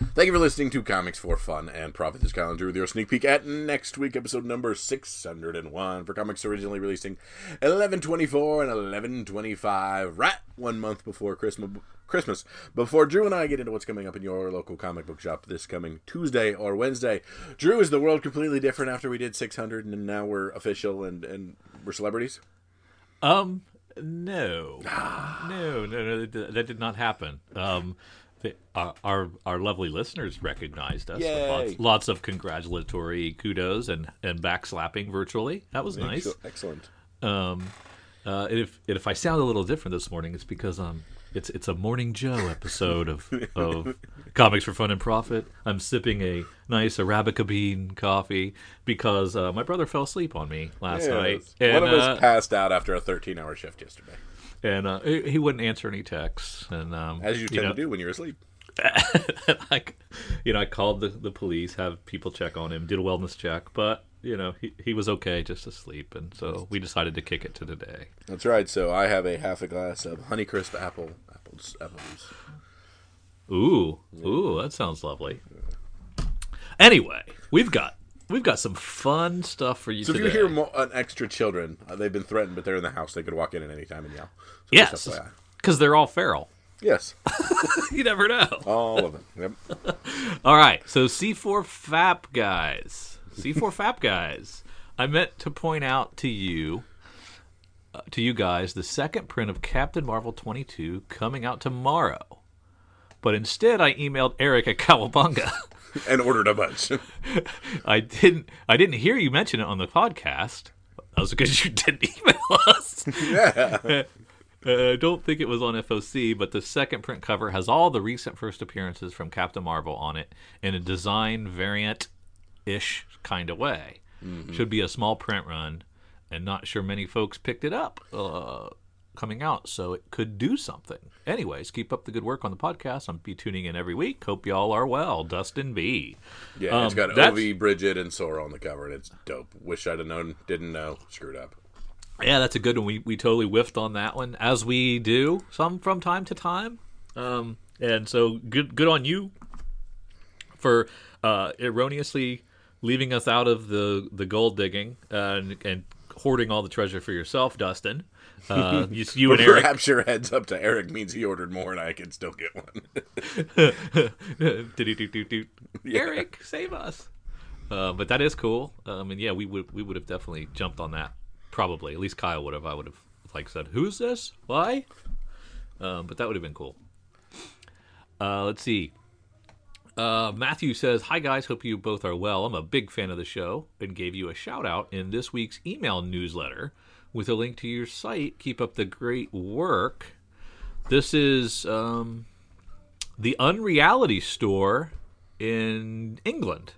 Thank you for listening to Comics for Fun and Profit. This calendar with your sneak peek at next week, episode number 601 for comics originally releasing 1124 and 1125, right one month before Christmas. Christmas. Before Drew and I get into what's coming up in your local comic book shop this coming Tuesday or Wednesday, Drew, is the world completely different after we did 600 and now we're official and, and we're celebrities? Um, no, no, no, no, that, that did not happen. Um, the, our, our our lovely listeners recognized us. with Lots, lots of congratulatory kudos and and backslapping virtually. That was nice. Excellent. Um, uh, and if and if I sound a little different this morning, it's because um, it's it's a Morning Joe episode of of Comics for Fun and Profit. I'm sipping a nice Arabica bean coffee because uh, my brother fell asleep on me last night. Yes. One of uh, us passed out after a 13 hour shift yesterday, and uh, he wouldn't answer any texts. And um, as you tend know, to do when you're asleep. like, you know, I called the, the police, have people check on him, did a wellness check, but you know, he, he was okay, just asleep, and so we decided to kick it to today. That's right. So I have a half a glass of Honeycrisp apple apples apple juice. Ooh, ooh, that sounds lovely. Anyway, we've got we've got some fun stuff for you So today. if you hear mo- an extra children, uh, they've been threatened, but they're in the house. They could walk in at any time and yell. So yes, because they're all feral. Yes, you never know. all of them. Yep. All right, so C4 FAP guys, C4 FAP guys. I meant to point out to you, uh, to you guys, the second print of Captain Marvel 22 coming out tomorrow. But instead, I emailed Eric at Cowabunga. And ordered a bunch. I didn't. I didn't hear you mention it on the podcast. That was because you didn't email us. yeah. Uh, I don't think it was on FOC, but the second print cover has all the recent first appearances from Captain Marvel on it in a design variant ish kind of way. Should be a small print run, and not sure many folks picked it up uh, coming out, so it could do something. Anyways, keep up the good work on the podcast. I'll be tuning in every week. Hope y'all are well. Dustin B. Yeah, it's Um, got that's- Ovi, Bridget, and Sora on the cover, and it's dope. Wish I'd have known. Didn't know. Screwed up. Yeah, that's a good one. We we totally whiffed on that one, as we do some from time to time. Um, and so good good on you for uh, erroneously leaving us out of the the gold digging and and hoarding all the treasure for yourself, Dustin. Uh, you, you and Eric. Perhaps your heads up to Eric means he ordered more, and I can still get one. Do-do-do-do-do. Eric, save us. Uh, but that is cool. Um, and yeah, we would we would have definitely jumped on that. Probably, at least Kyle would have. I would have like said, "Who's this? Why?" Um, but that would have been cool. Uh, let's see. Uh, Matthew says, "Hi guys, hope you both are well. I'm a big fan of the show and gave you a shout out in this week's email newsletter with a link to your site. Keep up the great work. This is um, the Unreality Store in England.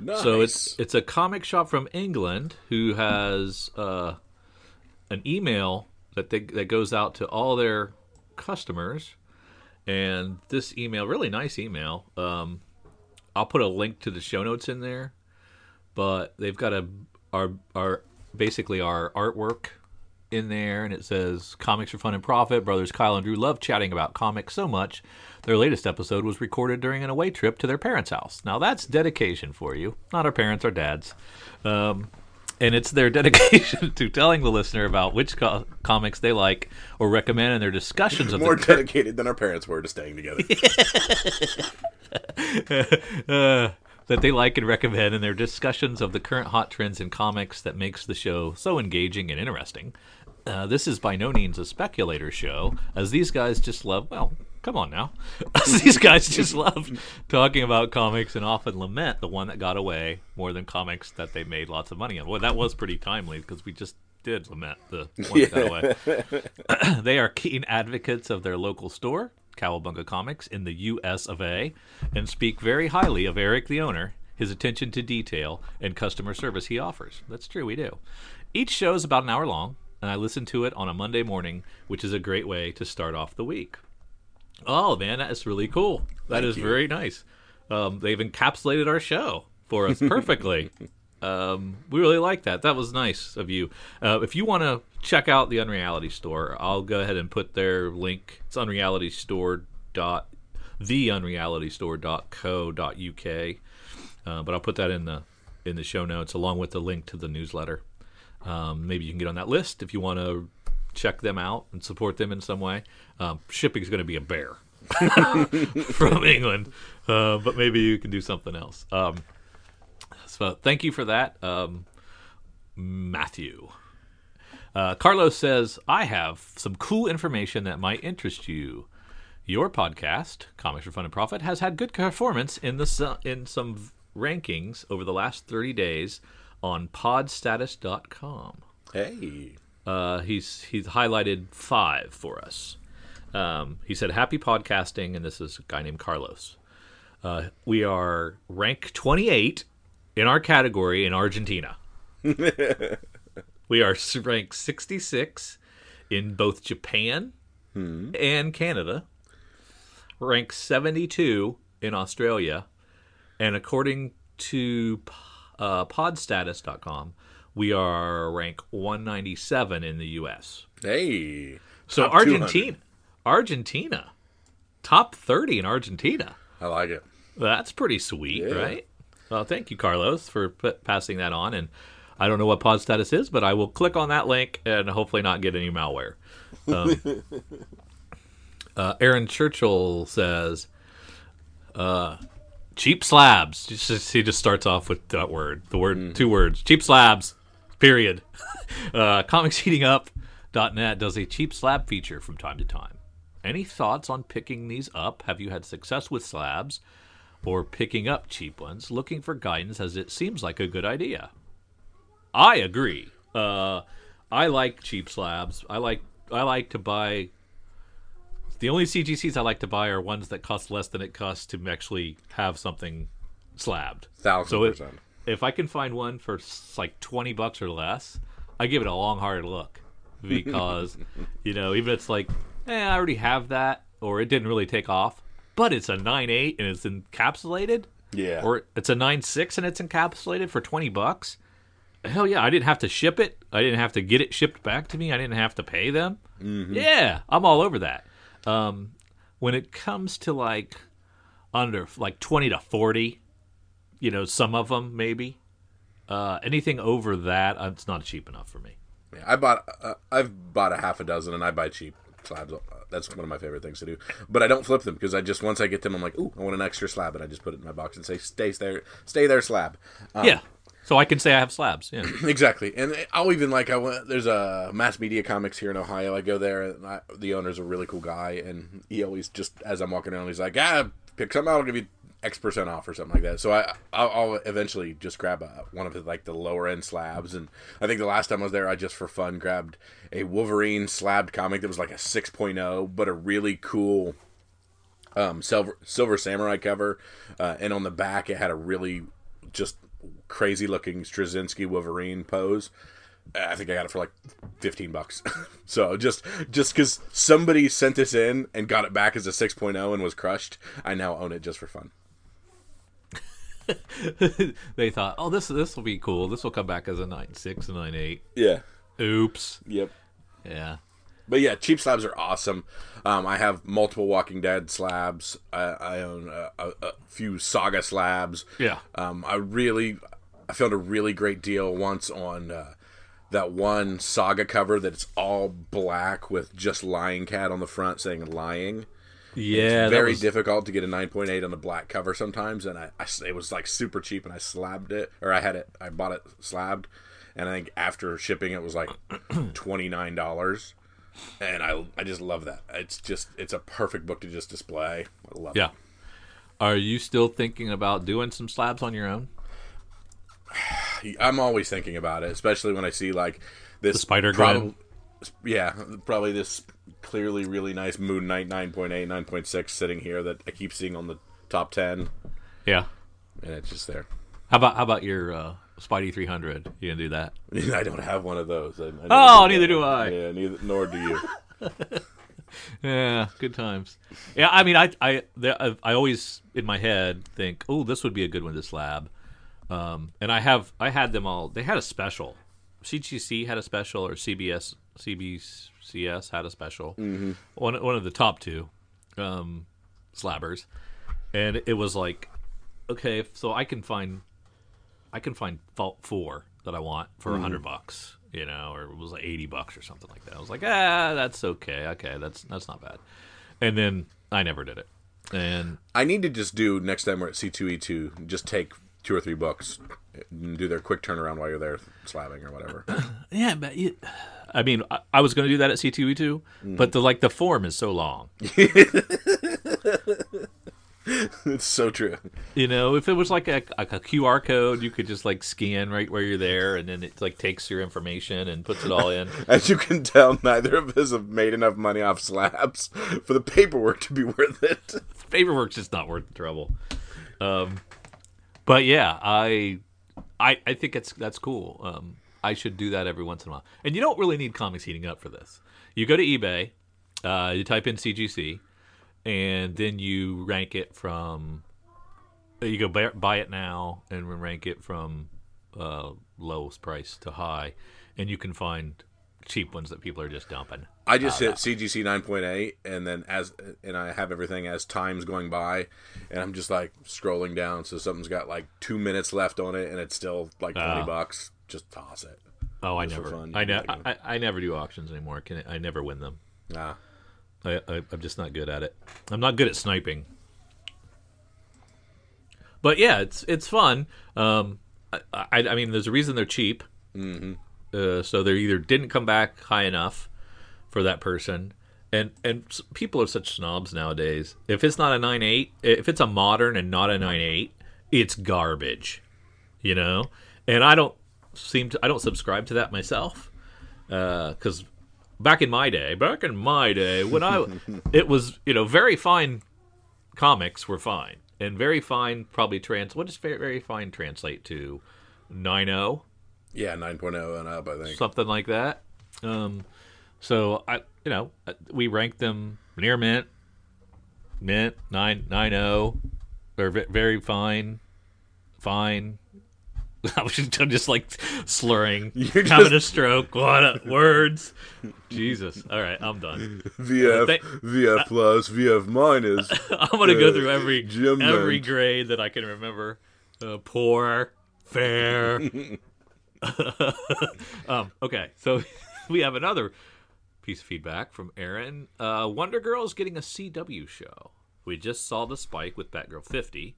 Nice. So it's it's a comic shop from England who has uh, an email that they, that goes out to all their customers, and this email, really nice email. Um, I'll put a link to the show notes in there, but they've got a our our basically our artwork in there, and it says "Comics for Fun and Profit." Brothers Kyle and Drew love chatting about comics so much. Their latest episode was recorded during an away trip to their parents' house. Now that's dedication for you. Not our parents, our dads. Um, and it's their dedication to telling the listener about which co- comics they like or recommend in their discussions of more the dedicated than our parents were to staying together. uh, that they like and recommend in their discussions of the current hot trends in comics that makes the show so engaging and interesting. Uh, this is by no means a speculator show, as these guys just love, well, come on now. These guys just love talking about comics and often lament the one that got away more than comics that they made lots of money on. Well, that was pretty timely because we just did lament the one that got away. they are keen advocates of their local store, Cowabunga Comics, in the U.S. of A., and speak very highly of Eric, the owner, his attention to detail, and customer service he offers. That's true, we do. Each show is about an hour long, and I listen to it on a Monday morning, which is a great way to start off the week. Oh man, that is really cool. That is you. very nice. Um, they've encapsulated our show for us perfectly. um, we really like that. That was nice of you. Uh, if you want to check out the Unreality Store, I'll go ahead and put their link. It's unrealitystore dot theunrealitystore.co.uk. Uh, but I'll put that in the in the show notes along with the link to the newsletter. Um, maybe you can get on that list if you want to check them out and support them in some way. Um, shipping is going to be a bear from England, uh, but maybe you can do something else. Um, so thank you for that, um, Matthew. Uh, Carlos says, I have some cool information that might interest you. Your podcast, Comics for Fun and Profit, has had good performance in the su- in some rankings over the last 30 days on podstatus.com. Hey. Uh, he's he's highlighted five for us. Um, he said, "Happy podcasting," and this is a guy named Carlos. Uh, we are rank 28 in our category in Argentina. we are ranked 66 in both Japan and Canada. Ranked 72 in Australia, and according to uh, podstatus.com, we are rank 197 in the U.S. Hey. So Top 200. Argentina, Argentina, top 30 in Argentina. I like it. That's pretty sweet, Yeah. right? Well, thank you, Carlos, for p- passing that on. And I don't know what pod status is, but I will click on that link and hopefully not get any malware. Um, uh, Aaron Churchill says, uh, cheap slabs. Just- he just starts off with that word, the word, two words, cheap slabs, period. uh, comicsheatingup.net does a cheap slab feature from time to time. Any thoughts on picking these up? Have you had success with slabs or picking up cheap ones? Looking for guidance as it seems like a good idea. I agree. Uh, I like cheap slabs. I like I like to buy. The only CGCs I like to buy are ones that cost less than it costs to actually have something slabbed. Thousand So percent. If I can find one for like twenty bucks or less, I give it a long hard look because you know even if it's like, eh, I already have that, or it didn't really take off, but it's a nine eight and it's encapsulated, Yeah. or it's a nine six and it's encapsulated for twenty bucks. Hell yeah, I didn't have to ship it. I didn't have to get it shipped back to me. I didn't have to pay them. Yeah, I'm all over that. Um, when it comes to like under like 20 to 40, you know, some of them maybe. Uh, anything over that, uh, it's not cheap enough for me. Yeah, I bought. Uh, I've bought a half a dozen, and I buy cheap slabs. Uh, That's one of my favorite things to do. But I don't flip them because I just once I get them, I'm like, ooh, I want an extra slab, and I just put it in my box and say, stay there, stay there, slab. Um, yeah. So I can say I have slabs. Yeah. exactly. And I'll even like I went. There's a Mass Media Comics here in Ohio. I go there, and I, the owner's a really cool guy, and he always just as I'm walking around, he's like, ah, pick something out. I'll give you X percent off or something like that. So I I'll, I'll eventually just grab a, one of his like the lower end slabs, and I think the last time I was there, I just for fun grabbed a Wolverine slabbed comic that was like a 6.0, but a really cool um, silver silver samurai cover, uh, and on the back it had a really just crazy looking Straczynski Wolverine pose. I think I got it for like fifteen bucks. so just just because somebody sent this in and got it back as a 6.0 and was crushed, I now own it just for fun. they thought, oh, this this will be cool. This will come back as a nine six nine eight. Yeah. Oops. Yep. Yeah. But yeah, cheap slabs are awesome. Um, I have multiple Walking Dead slabs. I, I own a, a, a few Saga slabs. Yeah. Um, I really, I found a really great deal once on uh, that one Saga cover that's all black with just Lying Cat on the front saying "Lying." Yeah. that Very was- difficult to get a 9.8 on the black cover sometimes, and I it was like super cheap, and I slabbed it, or I had it, I bought it slabbed, and I think after shipping it was like twenty nine dollars, and I I just love that. It's just it's a perfect book to just display. I love Yeah. it. Are you still thinking about doing some slabs on your own? I'm always thinking about it, especially when I see like this Spider prob-. Yeah, probably this clearly really nice Moon Knight 9.8, 9.6 sitting here that I keep seeing on the top 10, Yeah. and it's just there. How about how about your uh, Spidey 300? You gonna do that? I don't have one of those. I, I Oh, neither do I. Yeah, neither nor do you. Yeah, good times. Yeah, I mean, I I there, I I always in my head think, oh, this would be a good one to slab. Um, and I have I had them all. They had a special. CGC had a special, or CBS CBCS had a special. Mm-hmm. One one of the top two. Um, slabbers, and it was like, okay, so I can find, I can find Fault Four that I want for a Mm-hmm. hundred bucks, you know, or it was like eighty bucks or something like that. I was like, ah, that's okay, okay, that's that's not bad. And then I never did it, and I need to just do next time we're at C2E2, just take two or three books do their quick turnaround while you're there slabbing or whatever. yeah, but you, I mean, I, I was going to do that at C two E two, Mm-hmm. but the like the form is so long. it's so true. You know, if it was like a, a QR code, you could just like scan right where you're there, and then it like takes your information and puts it all in. As you can tell, neither of us have made enough money off slabs for the paperwork to be worth it. Paperwork's just not worth the trouble. Um, but yeah, I, I, I think it's that's cool. Um, I should do that every once in a while. And you don't really need comics heating up for this. You go to eBay, uh, you type in CGC, and then you rank it from. You go buy, buy it now and rank it from uh, lowest price to high, and you can find cheap ones that people are just dumping. I just hit CGC 9.8, and then as and I have everything as time's going by, and I'm just like scrolling down, so something's got like two minutes left on it, and it's still like twenty Ah. bucks. Just toss it. Oh, I Just for never, I, ne- I, I never do auctions anymore. Can I never win them. Nah. I, I, I'm just not good at it. I'm not good at sniping. But yeah, it's it's fun. Um, I, I, I mean, there's a reason they're cheap. Mm-hmm. Uh, so they either didn't come back high enough for that person, and and people are such snobs nowadays. If it's not a nine eight, if it's a modern and not a nine eight, it's garbage. You know, and I don't seem to. I don't subscribe to that myself Uh, because back in my day, back in my day, when I, it was you know very fine comics were fine and very fine probably trans. What does very, very fine translate to? Nine zero Yeah, 9.0 and up, I think. something like that. Um, so I you know we ranked them near mint, mint nine nine zero, or ve- very fine, fine. I was just, I'm just like slurring, You're having a stroke. What a- words? Jesus! All right, I'm done. VF, Thank- VF plus, VF minus. I'm gonna go Uh, through every Jim every Knight. grade that I can remember. Uh, poor, fair. um, okay, so we have another piece of feedback from Aaron. Uh, Wonder Girl is getting a CW show. We just saw the spike with Batgirl 50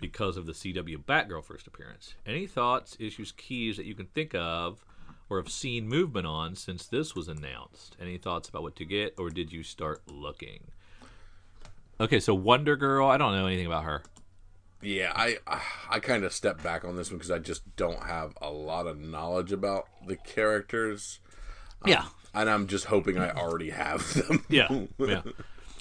because of the CW Batgirl first appearance. Any thoughts, issues, keys that you can think of or have seen movement on since this was announced? Any thoughts about what to get, or did you start looking? Okay, so Wonder Girl, I don't know anything about her. Yeah, I I kind of stepped back on this one because I just don't have a lot of knowledge about the characters, Yeah, and I'm just hoping I already have them. yeah, yeah.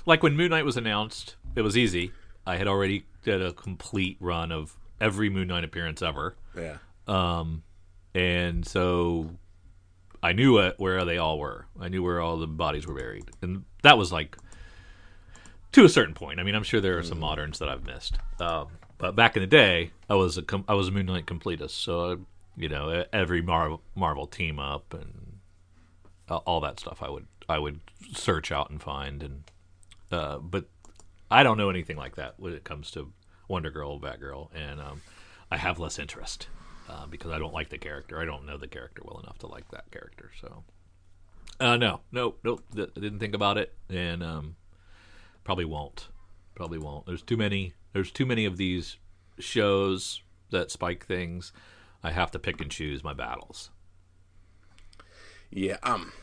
Like when Moon Knight was announced, it was easy. I had already did a complete run of every Moon Knight appearance ever, yeah. um, and so I knew it, where they all were. I knew where all the bodies were buried, and that was like to a certain point. I mean, I'm sure there are some moderns that I've missed, um, but back in the day, I was a com- I was a Moon Knight completist. So you know, every Marvel Marvel team up and uh, all that stuff, I would I would search out and find, and uh, but I don't know anything like that when it comes to Wonder Girl, Batgirl, and um, I have less interest uh, because I don't like the character. I don't know the character well enough to like that character. So, uh, no, no, nope. th- didn't think about it, and um, probably won't. Probably won't. There's too many. There's too many of these shows that spike things. I have to pick and choose my battles. Yeah, um,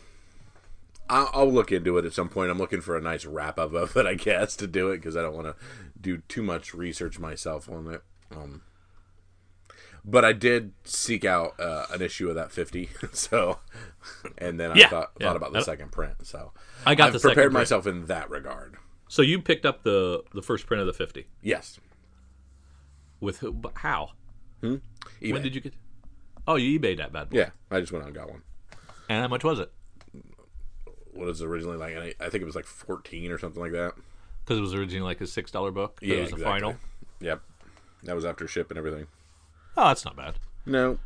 I'll, I'll look into it at some point. I'm looking for a nice wrap up of it, I guess, to do it because I don't want to do too much research myself on it. Um, but I did seek out uh, an issue of that 50, so and then I Yeah, thought yeah. thought about the second print. So I got I've the second prepared myself in that regard. So you picked up the the first print of the fifty Yes, with who? but How? eBay. When did you get? Oh, you eBayed that bad boy. Yeah, I just went out and got one. And how much was it? What was it originally like? I I think it was like 14 or something like that. Because it was originally like a six dollar book. Yeah, it was exactly. the final. Yep, that was after ship and everything. Oh, that's not bad. No,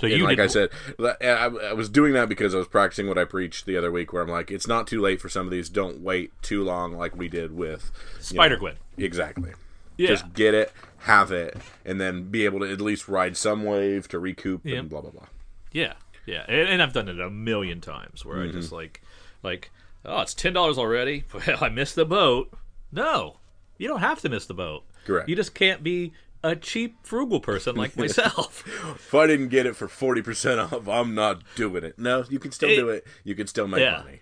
So And you like I didn't- said, I, I was doing that because I was practicing what I preached the other week, where I'm like, it's not too late for some of these. Don't wait too long, like we did with you Spider know, Gwen. Exactly. Yeah. Just get it, have it, and then be able to at least ride some wave to recoup Yep. and blah blah blah. Yeah, yeah, and, and I've done it a million times where Mm-hmm. I just like, like, oh, it's ten dollars already. Well, I missed the boat. No, you don't have to miss the boat. Correct. You just can't be a cheap, frugal person like myself. If I didn't get it for forty percent off, I'm not doing it. No, you can still It- do it. You can still make Yeah. money.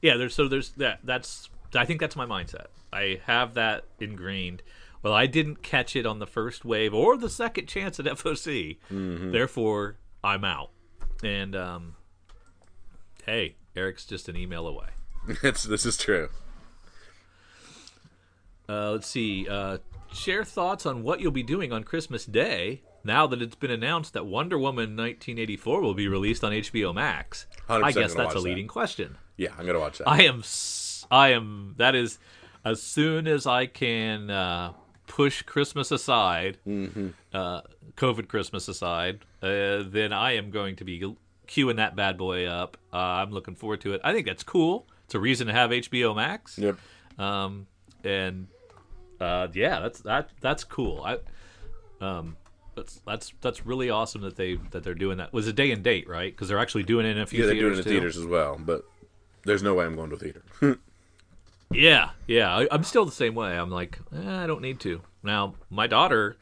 yeah, there's so there's that. That's I think that's my mindset. I have that ingrained. Well, I didn't catch it on the first wave or the second chance at FOC. Mm-hmm. Therefore, I'm out. And um, hey, Eric's just an email away. this is true. Uh, let's see. Uh, share thoughts on what you'll be doing on Christmas Day now that it's been announced that Wonder Woman 1984 will be released on HBO Max. 100% I guess that's a watch that. leading question. Yeah, I'm gonna watch that. I am. I am. That is. As soon as I can uh, push Christmas aside, Mm-hmm. uh, COVID Christmas aside, uh, then I am going to be queuing that bad boy up. Uh, I'm looking forward to it. I think that's cool. It's a reason to have HBO Max. yep. Um, and uh, yeah, that's that that's cool. I um, that's that's that's really awesome that they that they're doing that. It was a day and date, right? Because they're actually doing it in a few Yeah, they're doing it in theaters as well, but there's no way I'm going to a theater. Yeah, yeah. I, I'm still the same way. I'm like, eh, I don't need to. Now, my daughter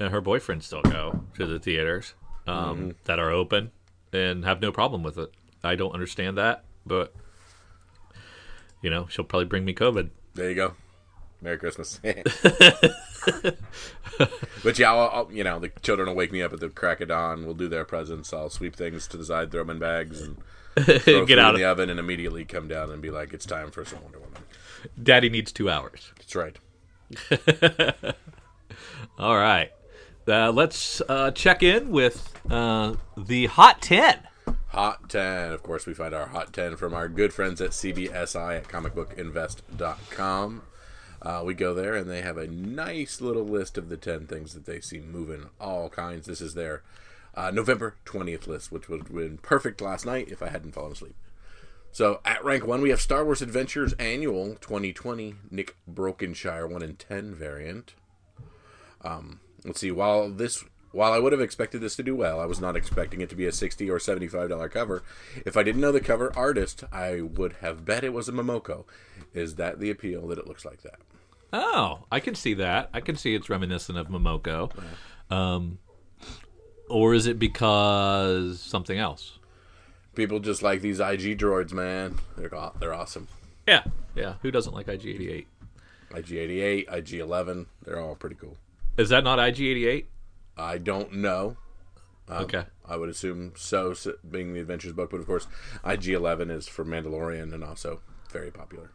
and her boyfriend still go to the theaters um, that are open and have no problem with it. I don't understand that, but you know, she'll probably bring me COVID. There you go. Merry Christmas. but yeah, I'll, I'll, you know, the children will wake me up at the crack of dawn. We'll do their presents. I'll sweep things to the side, throw them in bags, and Get out in the oven, and immediately come down and be like, "It's time for some Wonder Woman." Daddy needs two hours. That's right. All right. Uh, let's uh, check in with uh, the Hot 10. Hot 10. Of course, we find our Hot 10 from our good friends at CBSI at comicbookinvest.com. Uh, we go there and they have a nice little list of the 10 things that they see moving all kinds. This is their uh, November 20th list, which would have been perfect last night if I hadn't fallen asleep. So at rank 1, we have Star Wars Adventures Annual 2020 Nick Brokenshire 1 in 10 variant. Um, let's see, while this while I would have expected this to do well, I was not expecting it to be a 60 or 75 dollar cover. If I didn't know the cover artist, I would have bet it was a Momoko. Is that the appeal that it looks like that? Oh, I can see that. I can see it's reminiscent of Momoko. Um, or is it because something else? People just like these IG droids, man. They're they're awesome. Yeah, yeah. Who doesn't like IG88? IG88, IG11, they're all pretty cool. Is that not IG88? I don't know. Um, okay. I would assume so, s- being the Adventures book, but of course, IG11 is for Mandalorian and also very popular.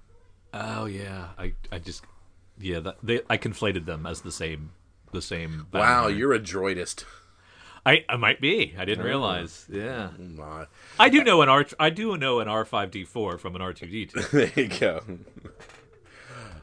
Oh yeah. I I just yeah. That, they I conflated them as the same the same. Wow, Batman. you're a droidist. I I might be. I didn't oh, realize. Yeah. Oh my- I do know an R. I do know an R five D four from an R two D two. there you go.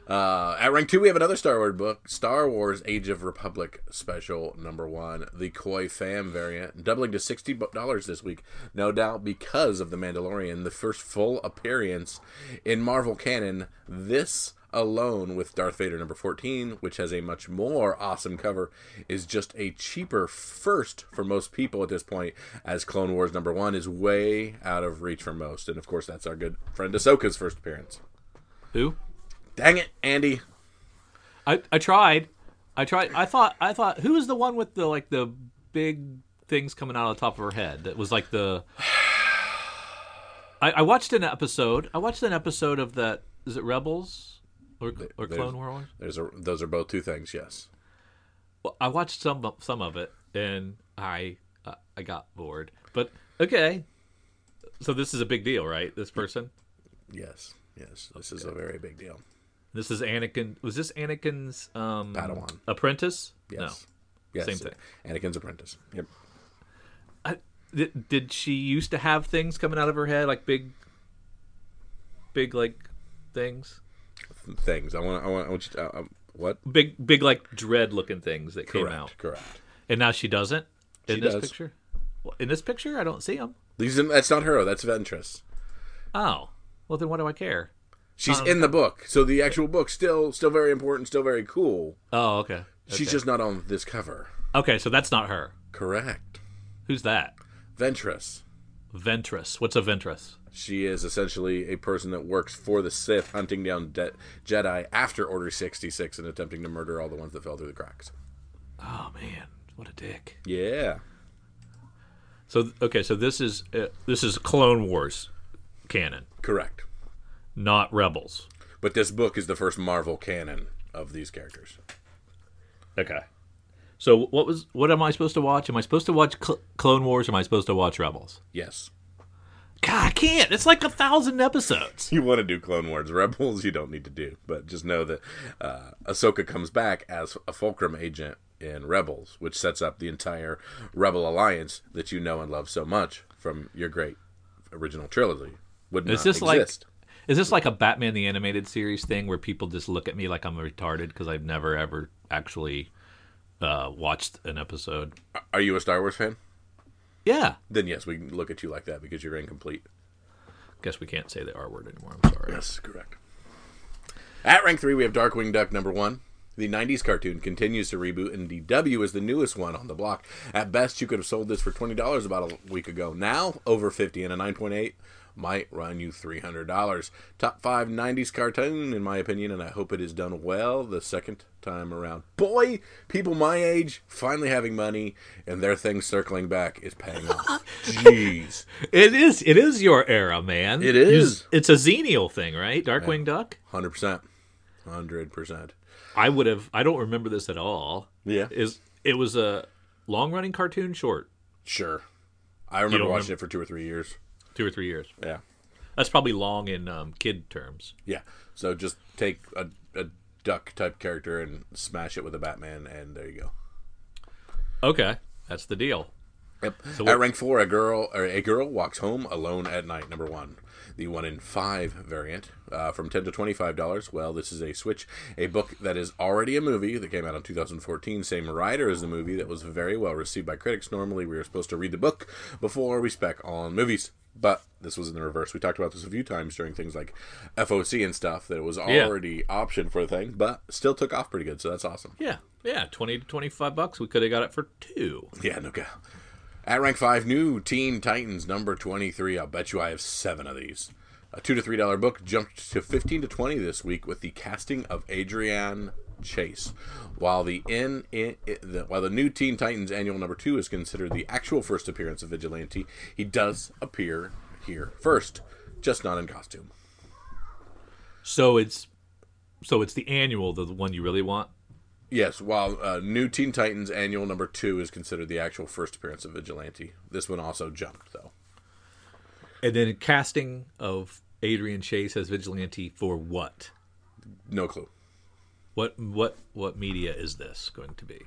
Uh, at rank two, we have another Star Wars book, Star Wars: Age of Republic Special Number One, the Koi Fam variant, doubling to sixty dollars this week. No doubt because of the Mandalorian, the first full appearance in Marvel canon. This alone with Darth Vader number 14, which has a much more awesome cover, is just a cheaper first for most people at this point, as Clone Wars number one is way out of reach for most. And of course, that's our good friend Ahsoka's first appearance. Who? Dang it, Andy. I I tried. I tried. I thought. I thought. Who was the one with the like the big things coming out of the top of her head? That was like the. I, I watched an episode. I watched an episode of that. Is it Rebels or or There's- Clone Wars? There's a, those are both two things, yes. Well, I watched some of- some of it and I uh, I got bored. But okay. So this is a big deal, right? This person. Yes, yes. This is a very big deal. This is Anakin. Was this Anakin's um, Padawan. apprentice? Yes. Yes. Same thing. Anakin's apprentice. Yep. I, did, did she used to have things coming out of her head, like big, big like things, Things. I want. I want. I want you to. Uh, um, what? big, big like dread looking things that came out, Correct. and now she doesn't in She this does. picture. In this picture, I don't see them. These that's not her. That's Ventress. Oh, well then, what do I care? She's in the book, so the actual book still still very important, still very cool. Oh, okay. She's just not on this cover. Okay, so that's not her. Correct. Who's that? Ventress. Ventress. What's a Ventress? She is essentially a person that works for the Sith, hunting down de- Jedi after Order 66 and attempting to murder all the ones that fell through the cracks. Oh man, what a dick. Yeah. So okay, so this is uh, this is Clone Wars canon, Correct. Not Rebels. But this book is the first Marvel canon of these characters. Okay. So what was what am I supposed to watch? Am I supposed to watch Cl- Clone Wars? Or am I supposed to watch Rebels? Yes. God, I can't. It's like a thousand episodes. You want to do Clone Wars. Rebels, you don't need to do. But just know that uh, Ahsoka comes back as a Fulcrum agent in Rebels, which sets up the entire Rebel Alliance that you know and love so much from your great original trilogy. Would Is not this like exist. Is this like a Batman the animated series thing where people just look at me like I'm retarded because I've never ever actually uh, watched an episode? Are you a Star Wars fan? Yeah. Then yes, we can look at you like that because you're incomplete. Guess we can't say the R word anymore. I'm sorry. Yes, correct. At rank three, we have Darkwing Duck number one. The 90s cartoon continues to reboot, and DW is the newest one on the block. At best, you could have sold this for $20 about a week ago. Now, over 50 and a 9.8 might run you $300. Top five 90s cartoon, in my opinion, and I hope it is done well the second time around. Boy, people my age finally having money and their thing circling back is paying off. Jeez. It is. It is your era, man. It is. You- It's a Xennial thing, right? Darkwing Duck. 100%. 100%. I would have. I don't remember this at all. Yeah. Is it was a long running cartoon, short, Sure. I remember watching it for two or three years. Two or three years. Yeah. That's probably long in um, kid terms. Yeah. So just take a, a duck type character and smash it with a Batman, and there you go. Okay, that's the deal. Yep. So at rank four, a girl or a girl walks home alone at night. Number one, the one in five variant uh, from ten to twenty five dollars. Well, this is a switch, a book that is already a movie that came out in 2014. Same writer as the movie that was very well received by critics. Normally, we are supposed to read the book before we spec on movies. But this was in the reverse. We talked about this a few times during things like FOC and stuff that it was Yeah. already option for the thing, but still took off pretty good. So that's awesome. Yeah, yeah, twenty to twenty five bucks. We could have got it for two. Yeah, no doubt. At rank five, new Teen Titans number twenty-three. I'll bet you I have seven of these. A two to three dollar book jumped to fifteen to twenty this week with the casting of Adrian Chase. While the in, in, the, while the new Teen Titans annual number two is considered the actual first appearance of Vigilante, he does appear here first, just not in costume. So it's so it's the annual, the one you really want. Yes, while uh, new Teen Titans annual number two is considered the actual first appearance of Vigilante, this one also jumped though. And then casting of Adrian Chase as vigilante for what? No clue. What what what media is this going to be?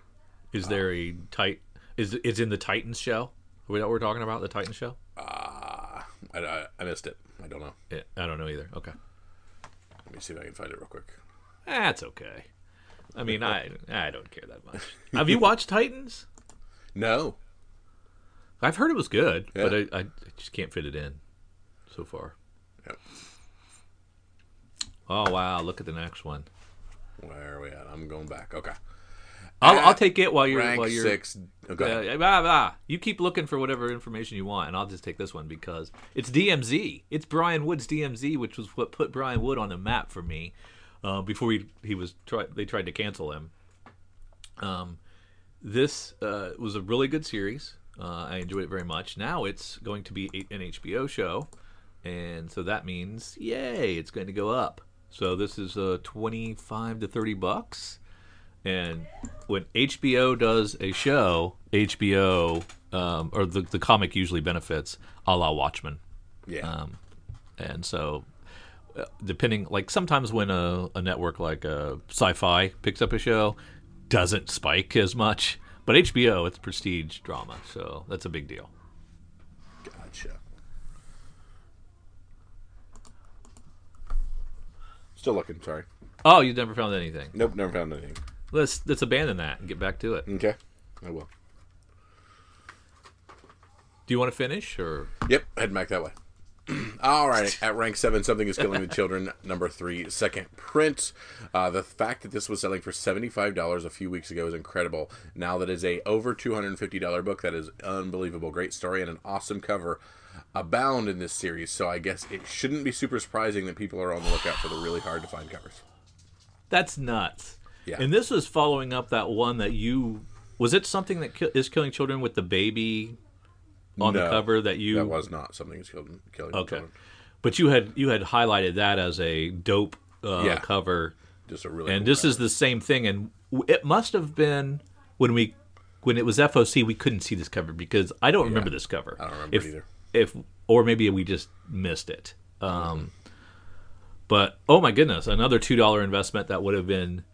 Is there a tight? Is is in the Titans show? Are we that what we're talking about the Titans show? Ah, I, I, I missed it. I don't know. Yeah, I don't know either. Okay, Let me see if I can find it real quick. that's okay. I mean, I I don't care that much. Have you watched Titans? No. I've heard it was good, Yeah. but I, I just can't fit it in so far. Yep. Oh wow! Look at the next one. Where are we at? I'm going back. Okay. I'll, I'll take it while you're while you're six. Oh, go. Uh, blah, blah. You keep looking for whatever information you want, and I'll just take this one because it's DMZ. It's Brian Wood's DMZ, which was what put Brian Wood on the map for me uh, before he he was try, they tried to cancel him. Um, this uh, was a really good series. Uh, I enjoyed it very much. Now it's going to be an HBO show, and so that means yay, it's going to go up. So this is uh, twenty five to thirty bucks. And when HBO does a show, HBO um, or the the comic usually benefits, a la Watchmen. Yeah. Um, and so, depending, like sometimes when a, a network like uh, Sci-Fi picks up a show, doesn't spike as much. But HBO, it's prestige drama, so that's a big deal. gotcha. Still looking. Sorry. Oh, you never found anything. Nope. Never found anything. Let's let's abandon that and get back to it. Okay. I will. Do you want to finish or? Yep, head back that way. All right, at rank seven, something is killing the children. Number three, second print. Uh, the fact that this was selling for seventy five dollars a few weeks ago is incredible. Now that is a over two hundred and fifty dollar book. That is unbelievable. Great story and an awesome cover abound in this series. So I guess it shouldn't be super surprising that people are on the lookout for the really hard to find covers. That's nuts. Yeah. And this was following up that one that you was it something that ki- is killing children with the baby on the cover that you That was not something that's killing killing okay, children. but you had you had highlighted that as a dope uh, Yeah. cover, Just a really and cool this is the same thing. And it must have been when we when it was FOC we couldn't see this cover because I don't remember this cover. I don't remember if, it either. If or maybe we just missed it. Um, But oh my goodness, another two dollar investment that would have been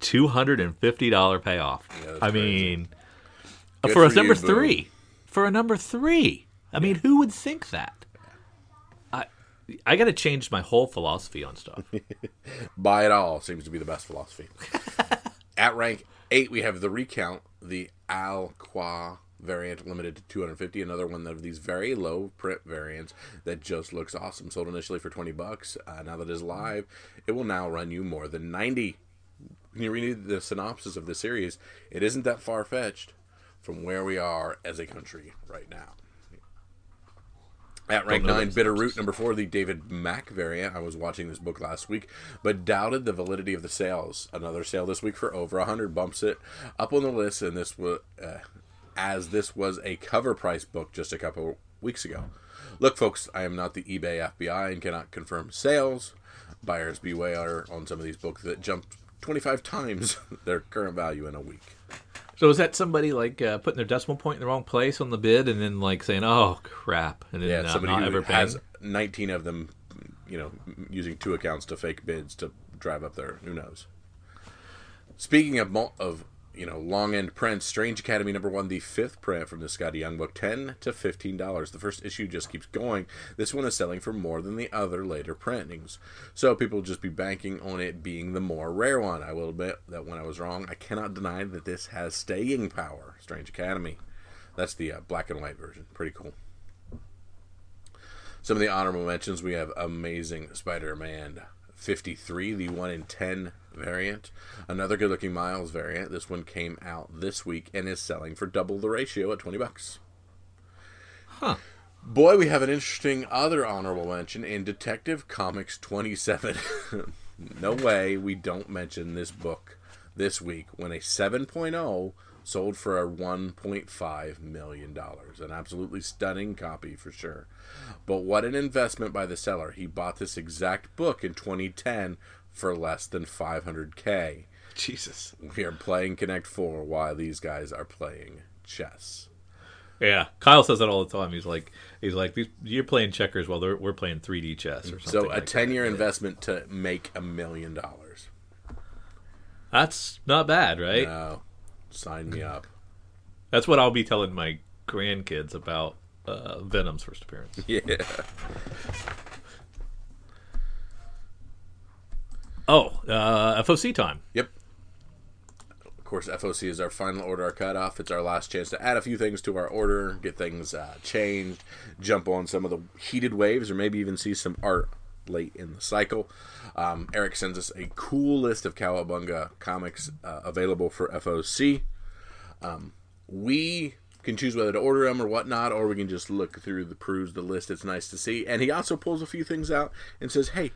two hundred and fifty dollar payoff. Yeah, I crazy. mean, Good for for you, number three, for a number three. I mean, who would think that? I I got to change my whole philosophy on stuff. Buy it all seems to be the best philosophy. At rank eight, we have the recount, the Alqua variant limited to 250. Another one of these very low print variants that just looks awesome. Sold initially for 20 bucks. Uh, now that it is live, it will now run you more than 90. When you read the synopsis of the series, it isn't that far fetched from where we are as a country right now. At rank know nine, that Bitterroot number four, the David Mack variant. I was watching this book last week, but doubted the validity of the sales. Another sale this week for over a hundred bumps it up on the list, and this was uh, as this was a cover price book just a couple weeks ago. Look, folks, I am not the eBay FBI and cannot confirm sales. Buyers beware on some of these books that jump twenty five times their current value in a week. So is that somebody like uh, putting their decimal point in the wrong place on the bid and then like saying, "Oh crap," and then Yeah, uh, somebody who ever has? 19 of them, you know, using two accounts to fake bids to drive up their who knows. Speaking of of you know long end print, Strange Academy number one, the fifth print from the Skottie Young book, ten to fifteen dollars. The first issue just keeps going. This one is selling for more than the other later printings, so people just be banking on it being the more rare one. I will admit that when I was wrong, I cannot deny that this has staying power. Strange Academy, that's the uh, black and white version. Pretty cool. Some of the honorable mentions we have Amazing Spider Man 53, the 1 in 10 variant. Another good looking Miles variant. This one came out this week and is selling for double the ratio at 20 bucks. Huh. Boy, we have an interesting other honorable mention in Detective Comics 27. no way we don't mention this book this week when a 7.0 sold for a 1.5 million dollars. An absolutely stunning copy for sure. But what an investment by the seller. He bought this exact book in 2010 for less than 500k. Jesus. We are playing Connect 4 while these guys are playing chess. Yeah, Kyle says that all the time. He's like, he's like, you're playing checkers while they're, we're playing 3D chess or something. So a like 10 that. year investment to make a million dollars. That's not bad, right? No. Sign me up. That's what I'll be telling my grandkids about uh, Venom's first appearance. Yeah. Oh, uh, FOC time. Yep. Of course, FOC is our final order, our cutoff. It's our last chance to add a few things to our order, get things uh, changed, jump on some of the heated waves, or maybe even see some art late in the cycle. Um, Eric sends us a cool list of Cowabunga comics uh, available for FOC. Um, we can choose whether to order them or whatnot, or we can just look through the peruse the list. It's nice to see. And he also pulls a few things out and says, "Hey,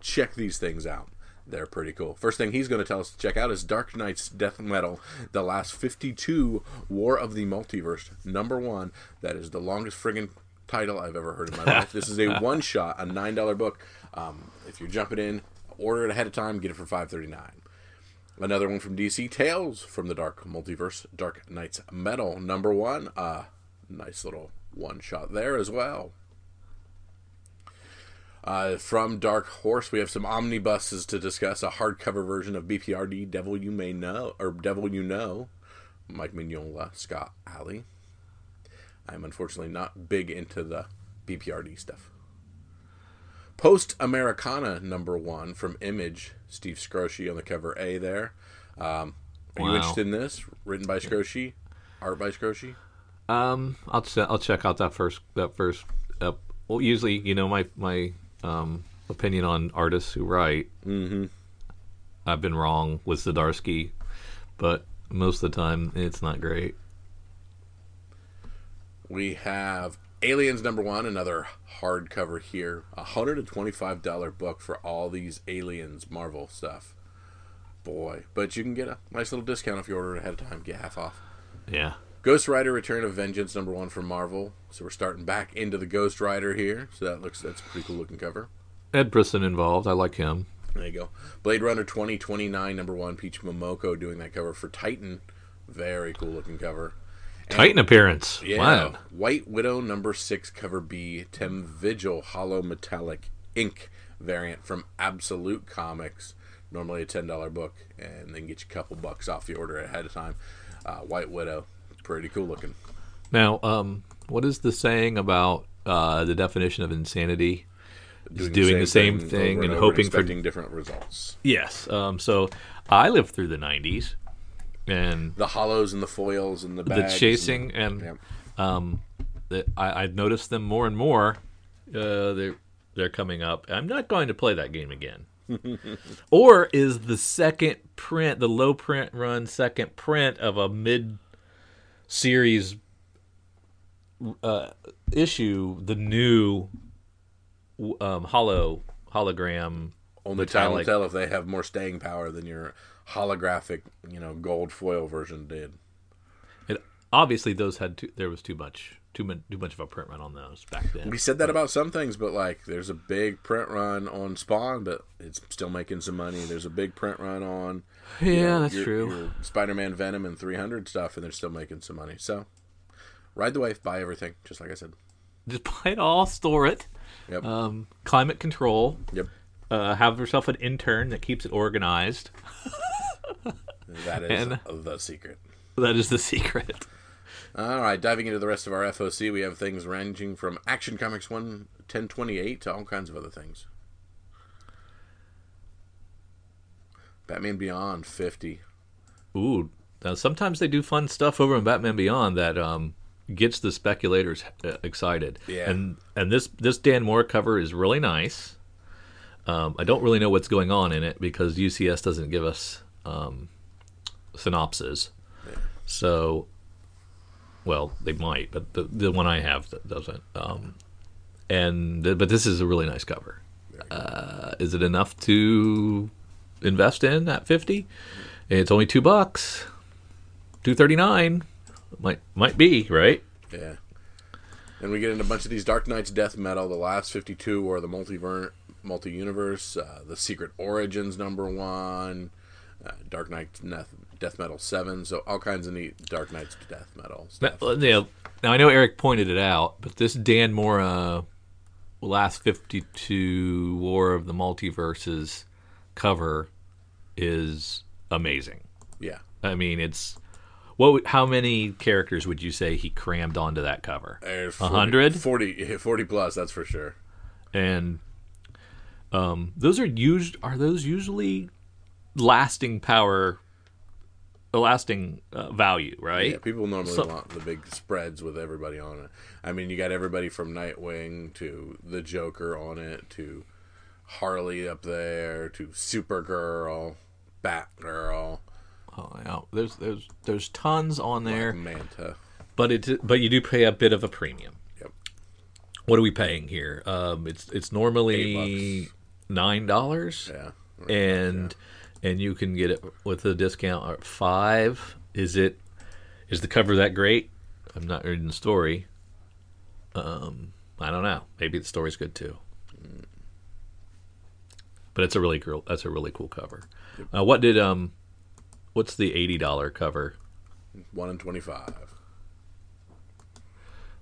check these things out. They're pretty cool." First thing he's going to tell us to check out is Dark Nights Death Metal: The Last 52 War of the Multiverse, number one. That is the longest friggin' title I've ever heard in my life. This is a one shot, a nine dollar book. Um, if you're jumping in, order it ahead of time, get it for five thirty nine. Another one from DC, Tales from the Dark Multiverse, Dark Nights Metal, number one. Uh, nice little one shot there as well. Uh, from Dark Horse, we have some omnibuses to discuss. A hardcover version of BPRD, Devil You May Know, or Devil You Know, Mike Mignola, Scott Allie. I'm unfortunately not big into the BPRD stuff. Post Americana number one from Image, Steve Skroce on the cover A there. Um, are you interested in this? Written by Skroce, art by Skroce. Um, I'll ch- I'll check out that first that first. Uh, well, usually, you know, my my um, opinion on artists who write. Mm-hmm. I've been wrong with Zdarsky, but most of the time it's not great. We have Aliens number one, another hardcover here. A hundred and twenty-five dollar book for all these Aliens Marvel stuff. Boy, but you can get a nice little discount if you order it ahead of time. Get half off. Yeah. Ghost Rider: Return of Vengeance number one from Marvel. So we're starting back into the Ghost Rider here. So that looks that's a pretty cool looking cover. Ed Brisson involved. I like him. There you go. Blade Runner 2029 number one. Peach Momoko doing that cover for Titan. Very cool looking cover. Titan appearance. Yeah. Wow. White Widow number six cover B. Tim Vigil Hollow Metallic Ink variant from Absolute Comics. Normally a ten dollar book, and then get you a couple bucks off the order ahead of time. Uh, White Widow, pretty cool looking. Now, um, what is the saying about uh, the definition of insanity? Is doing the same thing over and over hoping for- expecting different results. Yes. Um, so I lived through the '90s, and The hollows and the foils and the the chasing and Yep. um, that I, I've noticed them more and more. Uh, they're they're coming up. I'm not going to play that game again. or is the second print, the low print run second print of a mid series uh, issue the new um, hollow hologram Only time will tell if they have more staying power than your holographic, you know, gold foil version did. It, obviously, those had too, there was too much too much too much of a print run on those back then. We said that about some things, but like, there's a big print run on Spawn, but it's still making some money. There's a big print run on Yeah, you know, that's your- true. your Spider-Man, Venom, and 300 stuff, and they're still making some money. So, ride the wave, buy everything, just like I said. Just buy it all, store it. Yep. Um, climate control. yep. Uh, have yourself an intern that keeps it organized. That is and- the secret. That is the secret. All right, diving into the rest of our FOC, we have things ranging from Action Comics 1 1028 to all kinds of other things. Batman Beyond 50. Ooh, now sometimes they do fun stuff over in Batman Beyond that um, gets the speculators uh, excited. Yeah. And and this this Dan Mora cover is really nice. Um, I don't really know what's going on in it because UCS doesn't give us um, synopses. So, well, they might, but the the one I have that doesn't. Um, and but this is a really nice cover. Uh, is it enough to invest in at fifty? It's only two bucks, two thirty nine. Might might be right. Yeah. And we get into a bunch of these Dark Nights Death Metal, the last 52 or the multiver- multi-universe, uh, the Secret Origins number one, uh, Dark Knight Death, Death Metal 7, so all kinds of neat Dark Nights Death Metal Now, stuff. yeah, now I know Eric pointed it out, but this Dan Mora last fifty two War of the Multiverses cover is amazing. Yeah. I mean, it's what? How many characters would you say he crammed onto that cover? There's A hundred? 40, 40 plus, that's for sure. and um, those are used. Are those usually lasting power, a lasting uh, value? Right. Yeah, people normally So- want the big spreads with everybody on it. I mean, you got everybody from Nightwing to the Joker on it to Harley up there to Supergirl, Batgirl, Oh, yeah. There's there's there's tons on there, Manta. but it but you do pay a bit of a premium. Yep. What are we paying here? Um, it's it's normally nine dollars. Yeah. and and you can get it with a discount at five. Is it is the cover that great? I'm not reading the story. Um, I don't know. Maybe the story's good too. But it's a really cool. That's a really cool cover. Uh, what did um, what's the eighty dollar cover? One in twenty-five.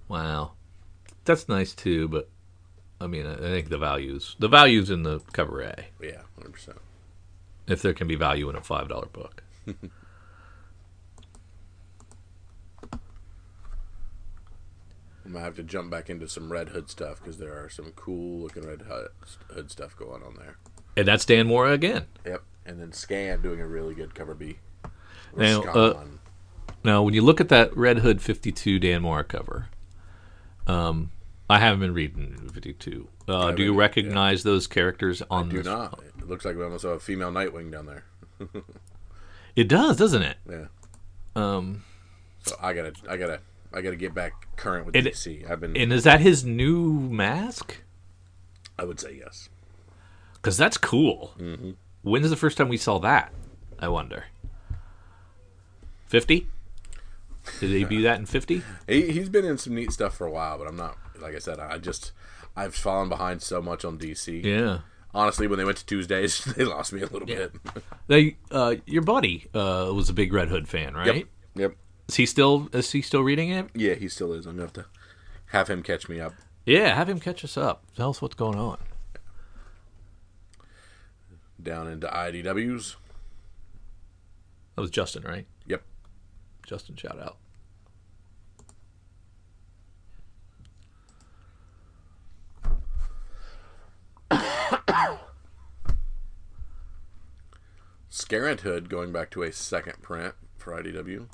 Wow, that's nice too. But I mean, I I think the values the values in the cover A. Yeah, hundred percent. If there can be value in a five dollar book. I'm gonna have to jump back into some Red Hood stuff because there are some cool looking Red Hood stuff going on there. And that's Dan Mora again. Yep. And then Skan doing a really good cover B. Now, uh, Now, when you look at that Red Hood 52 Dan Mora cover, um, I haven't been reading 52. Uh, do you recognize those characters on Do this? not. It looks like we almost have a female Nightwing down there. It does, doesn't it? Yeah. Um, So I gotta, I gotta, I gotta get back current with And- DC. I've been, and is that his new mask? I would say yes. Because that's cool. Mm-hmm. When's the first time we saw that? I wonder. 50? Did they do that in 50? He, he's been in some neat stuff for a while, but I'm not. Like I said, I just, I've fallen behind so much on DC. Yeah. Honestly, when they went to Tuesdays, they lost me a little bit. They, uh, your buddy uh, was a big Red Hood fan, right? Yep. Yep. Is he still is he still reading it? Yeah, he still is. I'm gonna have to have him catch me up. Yeah, have him catch us up. Tell us what's going on. Down into IDWs. That was Justin, right? Yep. Justin, shout out. Scarenthood going back to a second print for IDW.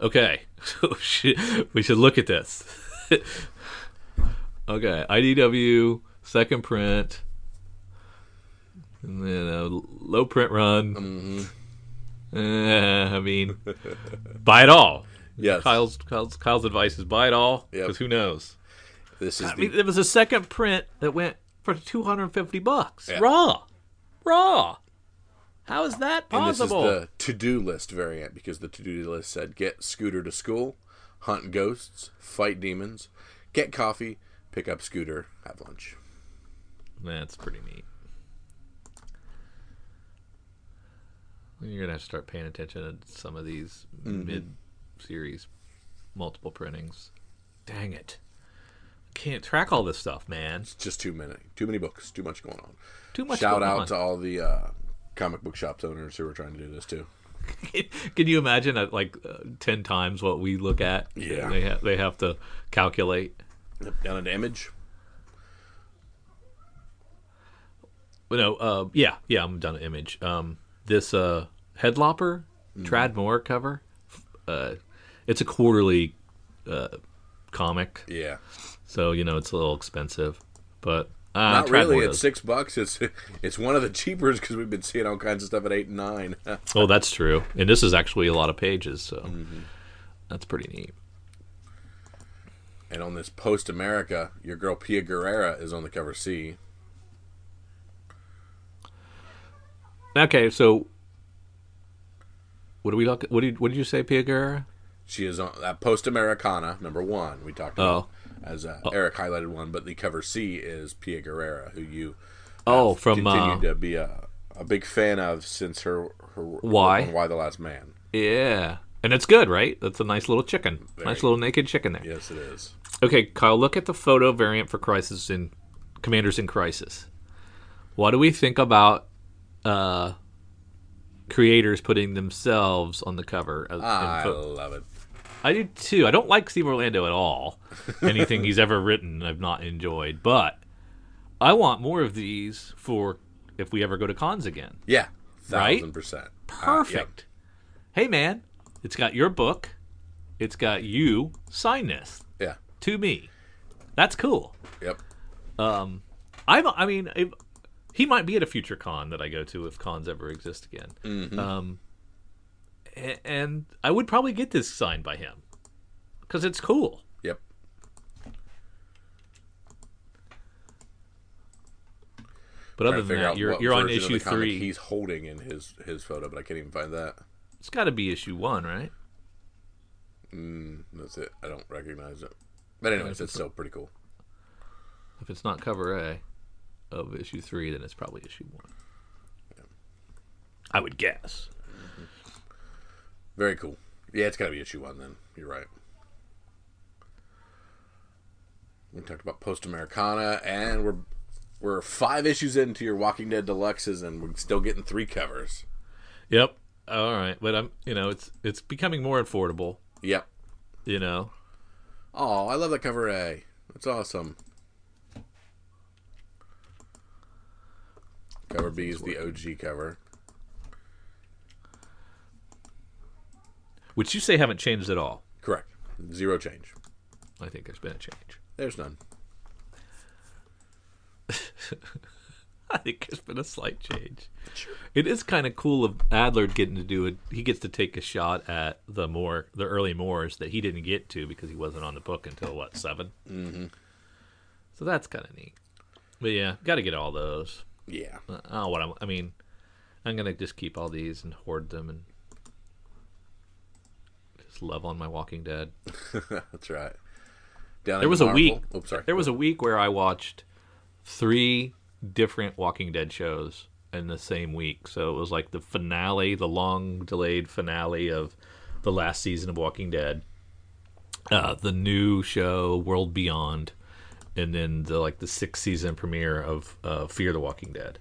Okay, so oh, shit, we should look at this. okay, IDW second print, and then a low print run. Eh, I mean, buy it all. Yes. Kyle's Kyle's Kyle's advice is buy it all Yep. because who knows? This is I the mean, there was a second print that went for two hundred and fifty bucks. Yeah. Raw, raw. How is that and this is possible? the to-do list variant because the to-do list said get Scooter to school, hunt ghosts, fight demons, get coffee, pick up Scooter, have lunch. That's pretty neat. You're gonna have to start paying attention to some of these mid-series multiple printings. Dang it! Can't track all this stuff, man. It's just too many, too many books, too much going on. Too much. Shout out on. to all the uh, comic book shops owners who are trying to do this too. Can you imagine at like uh, ten times what we look at? Yeah. they ha- they have to calculate. Down into Image. But no, uh, yeah, yeah, I'm done. Image. Um, this uh, Headlopper Tradd Moore cover. Uh, it's a quarterly uh, comic, Yeah, so you know it's a little expensive, but uh, not really. It's six bucks. It's it's one of the cheapers because we've been seeing all kinds of stuff at eight and nine. Oh, that's true. And this is actually a lot of pages, so that's pretty neat. and on this Post America, your girl Pia Guerrera is on the cover C. Okay, so what do we look? What did what did you say, Pia Guerrera? She is on that Post Americana number one. We talked about Oh. as uh, Eric highlighted one, but the cover C is Pia Guerrera, who you Oh, from continued uh, to be a, a big fan of since her her Why? Y the Last Man. yeah, and it's good, right? That's a nice little chicken, Very. nice little naked chicken there. Yes, it is. Okay, Kyle, look at the photo variant for Crisis in Commanders in Crisis. What do we think about uh, creators putting themselves on the cover? As, in I love it. I do too. I don't like Steve Orlando at all. Anything he's ever written, I've not enjoyed. But I want more of these for if we ever go to cons again. Yeah, Right? thousand percent. Uh, Perfect. Hey, man, it's got your book. It's got you. Sign this yeah. to me. That's cool. Yep. Um, I'm. I mean, he might be at a future con that I go to if cons ever exist again. Mm-hmm. Um, and I would probably get this signed by him because it's cool. Yep. But other than that, you're you're on issue three. He's holding in his his photo, but I can't even find that. It's got to be issue one, right? That's it. I don't recognize it. But anyways, it's still pretty cool. If it's not cover A of issue three, then it's probably issue one. I would guess. Very cool. Yeah, it's got to be issue one then. You're right. We talked about Post Americana, and we're we're five issues into your Walking Dead deluxes, and we're still getting three covers. Yep. All right, but I'm you know it's it's becoming more affordable. Yep. You know, Oh, I love that cover A. That's awesome. Cover B is the OG cover. which you say haven't changed at all. Correct. Zero change. I think there's been a change. There's none. I think there's been a slight change. It is kind of cool of Adlard getting to do it. He gets to take a shot at the more the early Moores that he didn't get to because he wasn't on the book until what 7 Mm-hmm. So that's kind of neat. But yeah, got to get all those. Yeah. Oh, what I'm, I mean, I'm gonna just keep all these and hoard them and just love on my Walking Dead. That's right. Down There was a week. Oops, sorry. There was a week where I watched three different Walking Dead shows in the same week. So it was like the finale, the long delayed finale of the last season of Walking Dead, uh, the new show World Beyond, and then the like the sixth season premiere of uh, Fear the Walking Dead,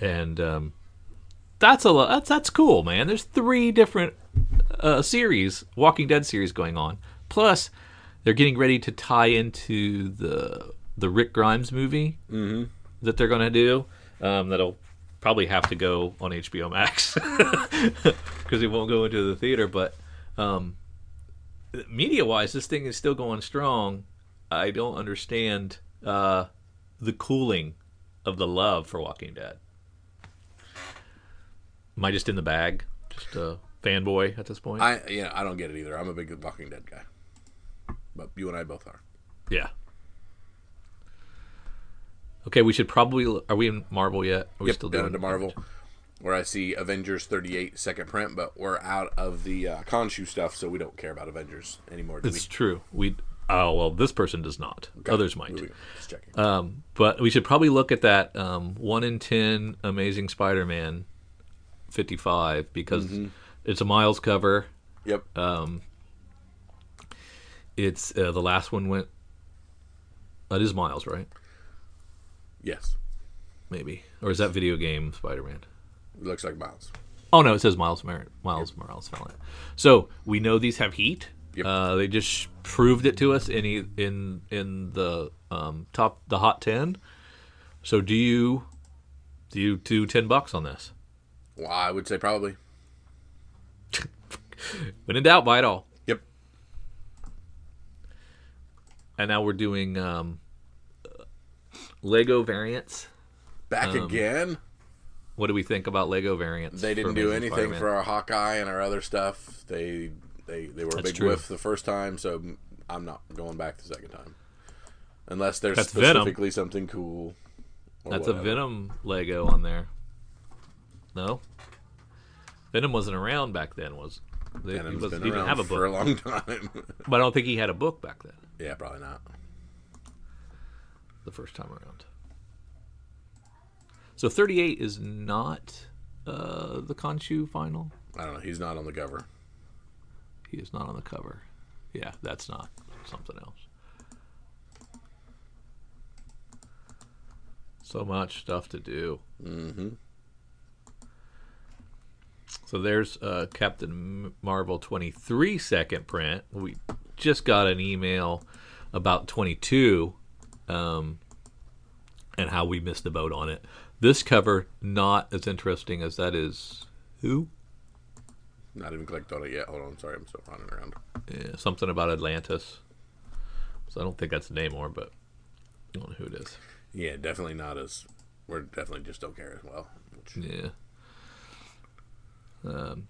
and um, that's a lo- that's that's cool, man. There's three different uh, series, Walking Dead series going on. Plus, they're getting ready to tie into the the Rick Grimes movie that they're going to do. Um, that'll probably have to go on HBO Max because it won't go into the theater. But um, media wise, this thing is still going strong. I don't understand uh, the cooling of the love for Walking Dead. Am I just in the bag? Just a fanboy at this point? I yeah, I don't get it either. I'm a big Walking Dead guy. But you and I both are. yeah. Okay, we should probably. Are we in Marvel yet? Are we Yep, still down into Marvel, where I see Avengers 38 second print, but we're out of the uh, Khonshu stuff, so we don't care about Avengers anymore, do It's true. We. Oh well, this person does not. we? Others might. Moving. Just checking. Um, but we should probably look at that um, one in ten Amazing Spider-Man fifty-five because Mm-hmm. it's a Miles cover. yep. It's uh, the last one went. That is Miles, right? yes. Maybe, or is that video game Spider-Man? It looks like Miles. Oh no, it says Miles Mer- Miles Morales found. So we know these have heat. Yep. Uh, they just proved it to us in e- in in the um, top the hot ten. So do you do you do ten bucks on this? Well, I would say probably. When in doubt, buy it all. Yep. And now we're doing um, Lego variants. Back Um, again. What do we think about Lego variants? They didn't do anything Spider-Man? for our Hawkeye and our other stuff. They they they were a That's big true. whiff the first time, so I'm not going back the second time, unless there's That's Venom. specifically something cool. That's a. Venom Lego on there. No, Venom wasn't around back then. Was they, he, was, been he didn't have a book for a long time. but I don't think he had a book back then. yeah, probably not. The first time around. So 38 is not uh, the Khonshu final. I don't know. He's not on the cover. He is not on the cover. Yeah, that's not something else. So much stuff to do. Mm-hmm. So there's uh, Captain Marvel 23 second print. We just got an email about 22 um, and how we missed the boat on it. This cover, not as interesting as that is. Who? Not even clicked on it yet. Hold on. Sorry, I'm still running around. Yeah, something about Atlantis. So I don't think that's Namor, but I don't know who it is. Yeah, definitely not as. We're definitely just don't care as well. Which, Yeah. Um,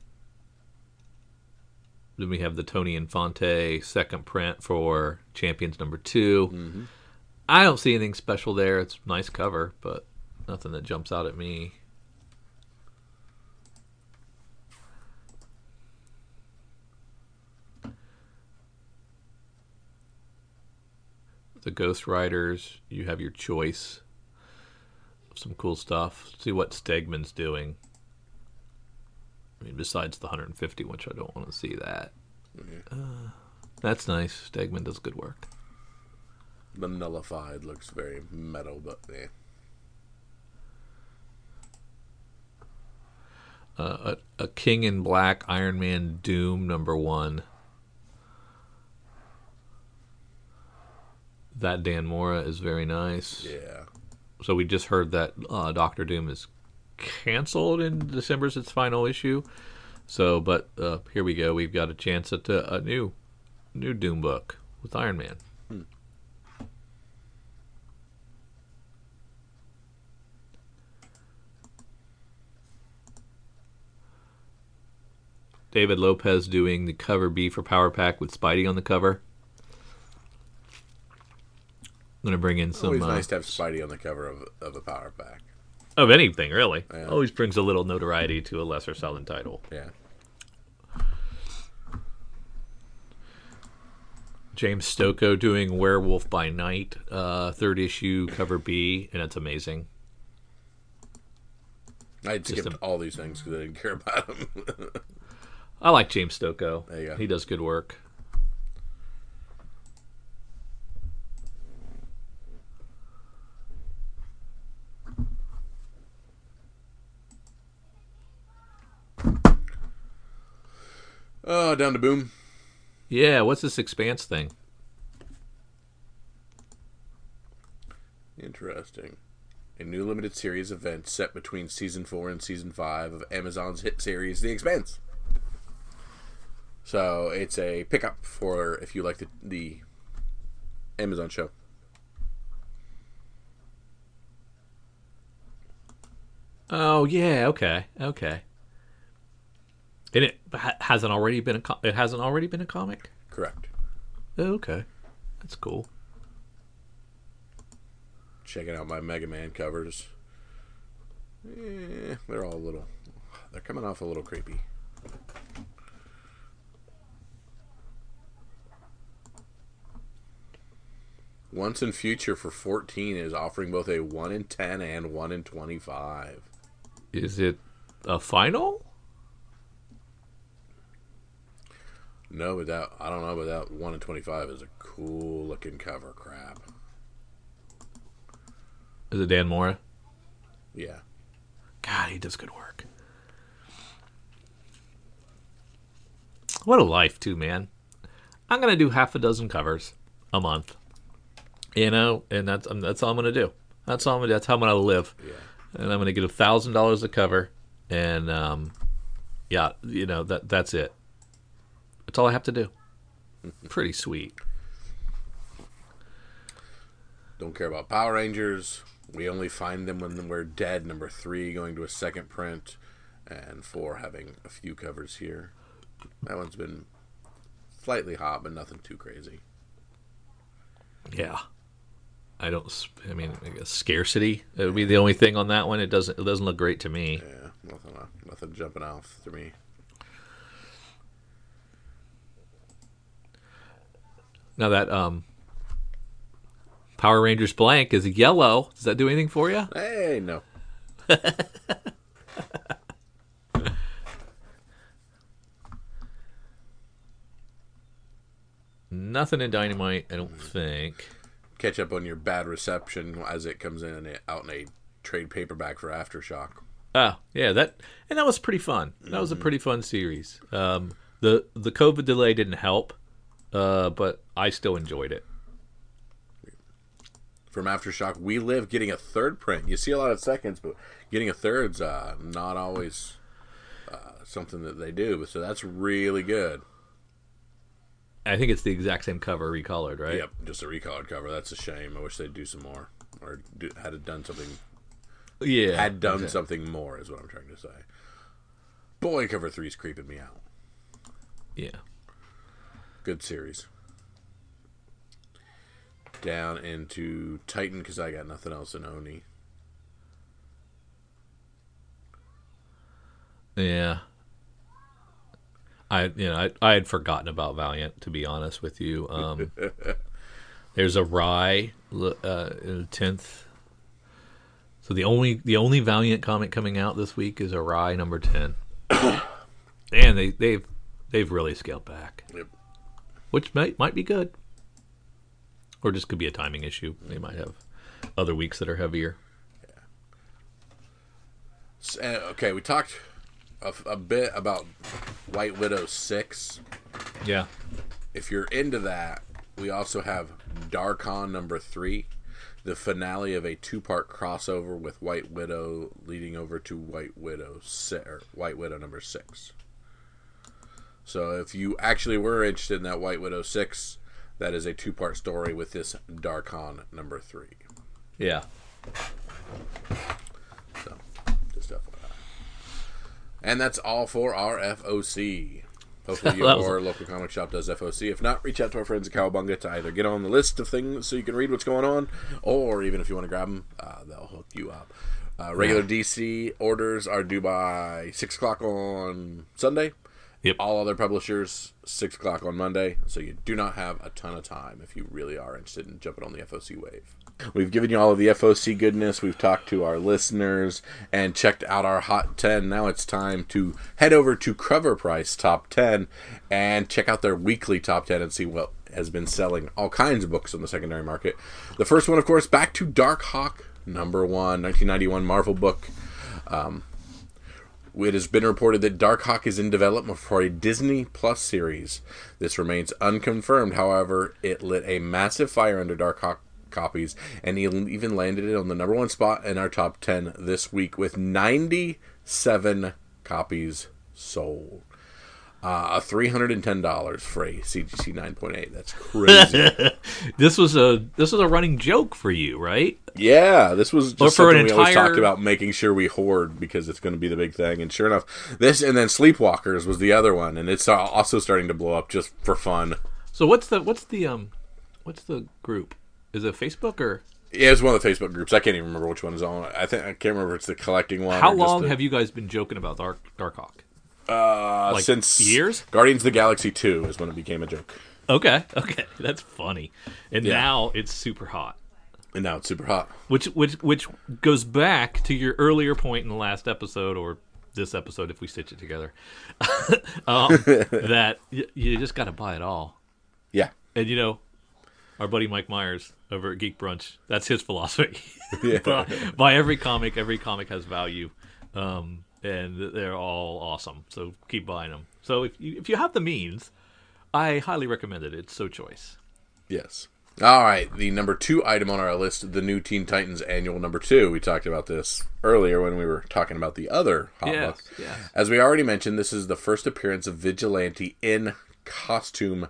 then we have the Tony Infante second print for Champions number 2 I don't see anything special there. It's a nice cover, but nothing that jumps out at me. The Ghost Riders, you have your choice of some cool stuff. See what Stegman's doing. I mean, besides the 150, which I don't want to see that. Uh, that's nice. Stegman does good work. the nullified looks very metal, but eh. Uh, a, a King in Black Iron Man Doom number one. That Dan Mora is very nice. Yeah. So we just heard that uh, Doctor Doom is canceled in December's its final issue. So, but uh, here we go. We've got a chance at a, a new, new Doom book with Iron Man. David Lopez doing the cover B for Power Pack with Spidey on the cover. I'm gonna bring in some Always uh, nice to have Spidey on the cover of, of a power pack. of anything, really. Yeah. Always brings a little notoriety to a lesser selling title. Yeah. James Stokoe doing Werewolf by Night, uh, third issue, cover B, and it's amazing. I skipped a- all these things because I didn't care about them. I like James Stokoe. There you go. He does good work. Oh, down to boom. Yeah, what's this Expanse thing? Interesting. A new limited series event set between season four and season five of Amazon's hit series, The Expanse. So it's a pickup for if you like the, the Amazon show. Oh yeah, okay, okay. And it ha- hasn't already been a co- it hasn't already been a comic. Correct. Oh, okay, that's cool. Checking out my Mega Man covers. Eh, they're all a little. They're coming off a little creepy. Once in Future for 14 is offering both a 1 in 10 and 1 in 25. Is it a final? No, but that, I don't know, but that 1 in 25 is a cool looking cover crap. Is it Dan Mora? Yeah. God, he does good work. What a life, too, man. I'm gonna do half a dozen covers a month, you know, and that's um, that's all I'm gonna do. That's all I'm gonna. That's how I'm gonna live, Yeah. and I'm gonna get a thousand dollars a cover, and um, yeah, you know that that's it. That's all I have to do. Pretty sweet. Don't care about Power Rangers. We only find them when we're dead. Number three going to a second print, and four having a few covers here. That one's been slightly hot, but nothing too crazy. Yeah. I don't. I mean, I guess scarcity. It would be the only thing on that one. It doesn't. It doesn't look great to me. Yeah, nothing, uh, nothing jumping off to me. Now that um, Power Rangers blank is yellow. Does that do anything for you? Hey, no. Nothing in Dynamite. I don't think. Catch up on your bad reception as it comes in and out in a trade paperback for Aftershock. Oh yeah, that and that was pretty fun. That was a pretty fun series. Um, the the COVID delay didn't help, uh, but I still enjoyed it. From Aftershock, we live getting a third print. You see a lot of seconds, but getting a third's uh, not always uh, something that they do. So that's really good. I think it's the exact same cover recolored, right? Yep, just a recolored cover. That's a shame. I wish they'd do some more, or do, had it done something. Yeah. Had done something more is what I'm trying to say. Boy, cover three's creeping me out. Yeah. Good series. Down into Titan because I got nothing else in Oni. Yeah. I you know I, I had forgotten about Valiant to be honest with you. Um, there's a Rai uh, tenth. So the only the only Valiant comic coming out this week is a Rai number ten, and they they've they've really scaled back, Yep. Which might might be good, or just could be a timing issue. They might have other weeks that are heavier. S- uh, okay, we talked a, a bit about White Widow 6. Yeah. If you're into that, we also have Darkon number 3, the finale of a two part crossover with White Widow leading over to White Widow si- or White Widow number 6. So if you actually were interested in that White Widow 6, that is a two part story with this Darkon number 3. Yeah. So, just FYI. And that's all for our FOC. Hopefully, your local comic shop does FOC. If not, reach out to our friends at Cowabunga to either get on the list of things so you can read what's going on, or even if you want to grab them, uh, they'll hook you up. Uh, regular DC orders are due by 6 o'clock on Sunday. Yep. All other publishers, 6 o'clock on Monday. So you do not have a ton of time if you really are interested in jumping on the FOC wave. We've given you all of the FOC goodness. We've talked to our listeners and checked out our Hot 10. Now it's time to head over to CovrPrice Top 10 and check out their weekly Top 10 and see what has been selling all kinds of books on the secondary market. The first one, of course, back to Darkhawk, number one, 1991 Marvel book. Um, It has been reported that Darkhawk is in development for a Disney Plus series. This remains unconfirmed. However, it lit a massive fire under Darkhawk copies, and even landed it on the number one spot in our top 10 this week with 97 copies sold. Uh, $310 for a CGC 9.8. That's crazy. This was a this was a running joke for you, right? Yeah, this was just Or for an something we always talked about making sure we hoard because it's going to be the big thing. And sure enough, this and then Sleepwalkers was the other one, and it's also starting to blow up just for fun. So what's the what's the um what's the group? Is it Facebook or Yeah, it's one of the Facebook groups. I can't even remember which one is on. I think I can't remember if it's the collecting one. how long the- have you guys been joking about Dark Darkhawk? Uh, like, since years? Guardians of the Galaxy Two is when it became a joke, Okay, okay, that's funny. And Yeah. now it's super hot. and now it's super hot. Which which which goes back to your earlier point in the last episode or this episode if we stitch it together. um, that y- you just got to buy it all. Yeah, And you know, our buddy Mike Myers over at Geek Brunch, that's his philosophy. Yeah. buy, buy every comic. Every comic has value, um, and they're all awesome. So keep buying them. So if you, if you have the means, I highly recommend it. It's so choice. Yes. All right, the number two item on our list, the new Teen Titans annual number two. We talked about this earlier when we were talking about the other hot Yes, book. yes. As we already mentioned, this is the first appearance of Vigilante in costume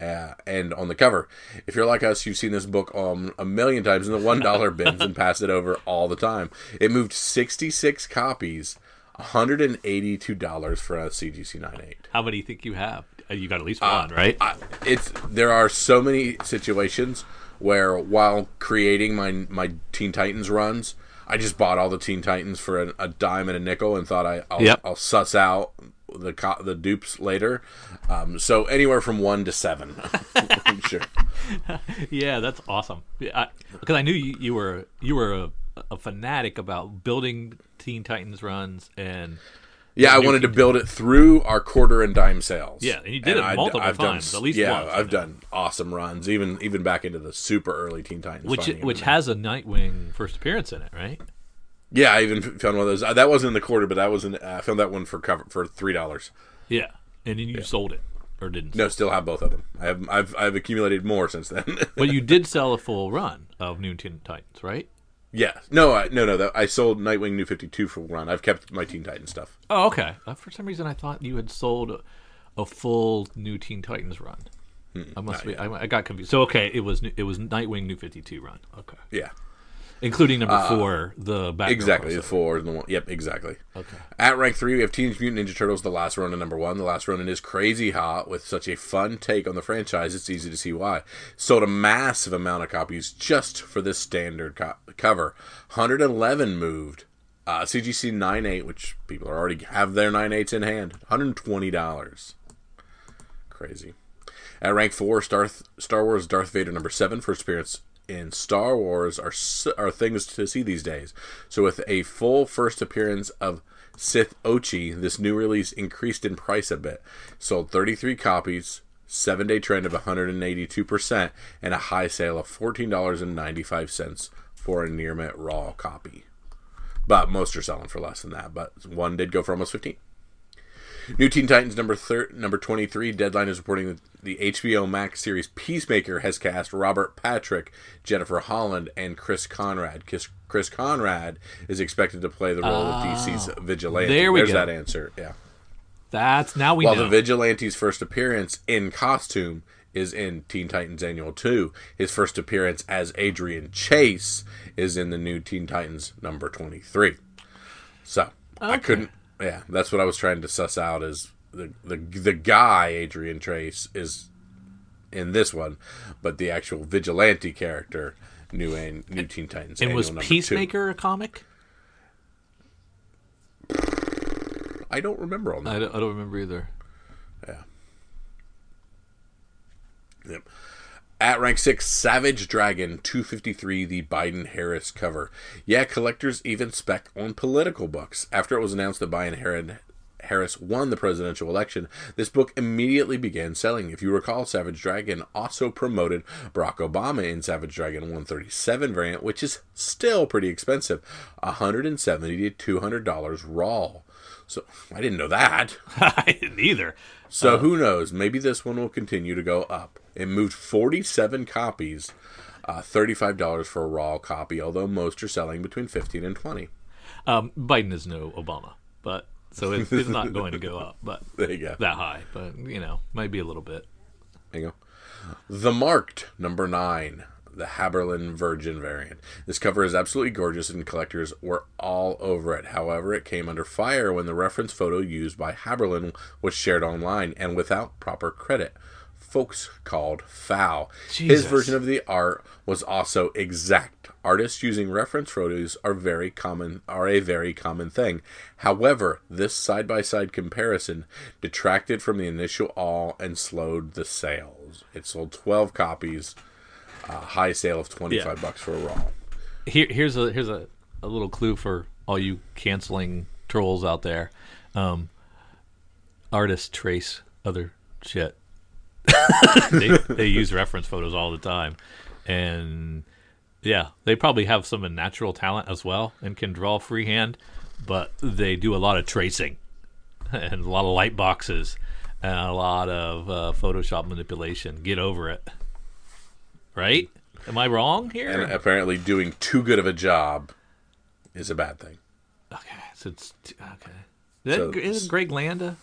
uh, and on the cover. If you're like us, you've seen this book um, a million times in the one dollar bins and passed it over all the time. It moved 66 copies, 182 dollars for a CGC 98. How many do you think you have? Uh, You got at least one, right? I, it's there are so many situations where while creating my my Teen Titans runs, I just bought all the Teen Titans for a, a dime and a nickel and thought I I'll, Yep. I'll suss out the co- the dupes later. Um, so anywhere from one to seven, sure. yeah, that's awesome. Yeah, because I, knew you, you were you were a, a fanatic about building Teen Titans runs and Yeah, I wanted to build it through our quarter and dime sales. Yeah, and you did it I'd- multiple I've done times, s- at least yeah, once, I I've done awesome runs, even even back into the super early Teen Titans. which which has a Nightwing first appearance in it, right? Yeah, I even found one of those. Uh, that wasn't in the quarter, but that was in. Uh, I found that one for cover for three dollars. Yeah, and then you sold it or didn't? No, still have both of them. I have. I've I've accumulated more since then. But you did sell a full run of New Teen Titans, right? Yeah. No, I, no, no. That, I sold Nightwing New Fifty Two for run. I've kept my Teen Titan stuff. Oh, okay. Uh, for some reason, I thought you had sold a, a full New Teen Titans run. I must be. I, I got confused. So okay, it was it was Nightwing New Fifty Two run. Okay, Yeah. Including number four, the Batgirl Exactly. The four and the one. Yep. Exactly. Okay. At rank three, we have Teenage Mutant Ninja Turtles: The Last Ronin number one. The Last Ronin is crazy hot with such a fun take on the franchise. It's easy to see why. Sold a massive amount of copies just for this standard co- cover. 111 moved. Uh, CGC 98, which people are already have their 98s in hand. $120. Crazy. At rank four, Star Star Wars Darth Vader number seven, first appearance in Star Wars are are things to see these days. So with a full first appearance of Sith Ochi, this new release increased in price a bit. Sold 33 copies, seven day trend of 182%, and a high sale of $14.95 for a near mint raw copy. But most are selling for less than that. But one did go for almost 15. New Teen Titans number thir- number 23, Deadline is reporting that the HBO Max series Peacemaker has cast Robert Patrick, Jennifer Holland, and Chris Conrad. Chris, Chris Conrad is expected to play the role of oh. DC's vigilante. there we There's go. that answer. Yeah. That's now we While know. the Vigilante's first appearance in costume is in Teen Titans Annual 2, his first appearance as Adrian Chase is in the new Teen Titans number 23. So, I couldn't yeah, that's what I was trying to suss out is the the the guy Adrian Trace is in this one, but the actual vigilante character new and new Teen Titans and was number two. Peacemaker a comic? I don't remember on that. I don't, I don't remember either. Yeah. Yep. At rank six, Savage Dragon 253, the Biden Harris cover. Yeah, collectors even spec on political books. After it was announced that Biden Harris won the presidential election, this book immediately began selling. If you recall, Savage Dragon also promoted Barack Obama in Savage Dragon 137 variant, which is still pretty expensive, 170 to $200 raw. So I didn't know that. I didn't either. So uh, who knows? Maybe this one will continue to go up. It moved 47 copies, uh, $35 for a raw copy, although most are selling between 15 and 20. Um, Biden is no Obama, but so it, it's not going to go up, but There you go. that high. But you know, maybe a little bit. There you go. The Marked, number 9, the Haberlin Virgin variant. This cover is absolutely gorgeous and collectors were all over it. However, it came under fire when the reference photo used by Haberlin was shared online and without proper credit. Folks called foul. His version of the art was also exact. Artists using reference photos are very common are a very common thing. However, this side by side comparison detracted from the initial awe and slowed the sales. It sold twelve copies, a high sale of twenty five bucks for a raw. Here, here's a here's a, a little clue for all you canceling trolls out there. Um, artists trace other shit. they, they use reference photos all the time, and yeah, they probably have some natural talent as well and can draw freehand, but they do a lot of tracing and a lot of light boxes and a lot of uh, Photoshop manipulation. Get over it, right? Am I wrong here? And apparently doing too good of a job is a bad thing. Okay, so it's t- okay. Is So- isn't Greg Land a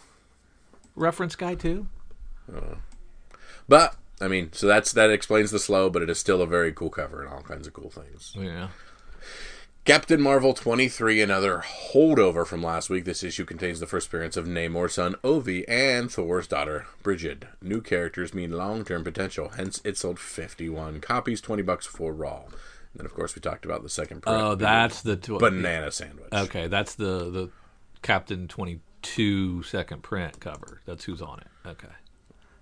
reference guy too? But I mean, so that's that explains the slow, but it is still a very cool cover and all kinds of cool things. Yeah. Captain Marvel 23, another holdover from last week. This issue contains the first appearance of Namor's son Ovi and Thor's daughter Brigid. New characters mean long-term potential, hence it sold 51 copies, 20 bucks for raw. And then of course we talked about the second print. Oh, that's the tw- banana sandwich. Okay, that's the the Captain 22 second print cover. That's who's on it. Okay.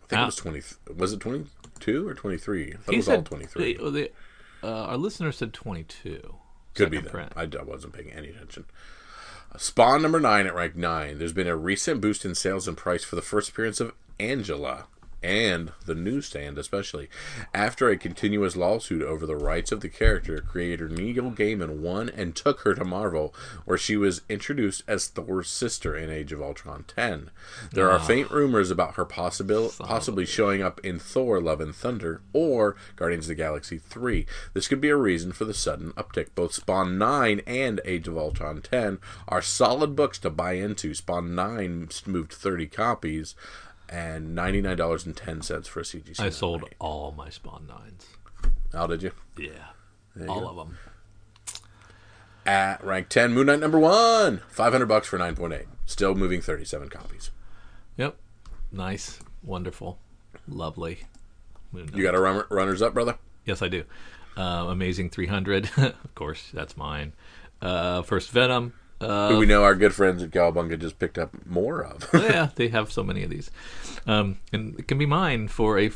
I think it was 20 was it 22 or 23? I thought it was said all 23. they- they- uh, our listener said 22. Could be that. I, I wasn't paying any attention. Spawn number nine at rank nine. There's been a recent boost in sales and price for the first appearance of Angela and the newsstand, especially after a continuous lawsuit over the rights of the character. Creator Neil Gaiman won and took her to Marvel, where she was introduced as Thor's sister in Age of Ultron 10. There are faint rumors about her possibil- possibly showing up in Thor: Love and Thunder or Guardians of the Galaxy 3. This could be a reason for the sudden uptick. Both Spawn 9 and Age of Ultron 10 are solid books to buy into. Spawn 9 moved 30 copies and $99.10 for a CGC. I sold all my Spawn nines. How did you? Yeah, all of them. At rank 10, Moon Knight number 1, 500 bucks for 9.8. Still moving 37 copies. Yep. Nice, wonderful, lovely. Moon You got a run- runners up, brother? Yes, I do. Uh, Amazing 300. of course, that's mine. Uh, First Venom. Uh, Who we know our good friends at Cowabunga just picked up more of. yeah, they have so many of these. Um, and it can be mine for a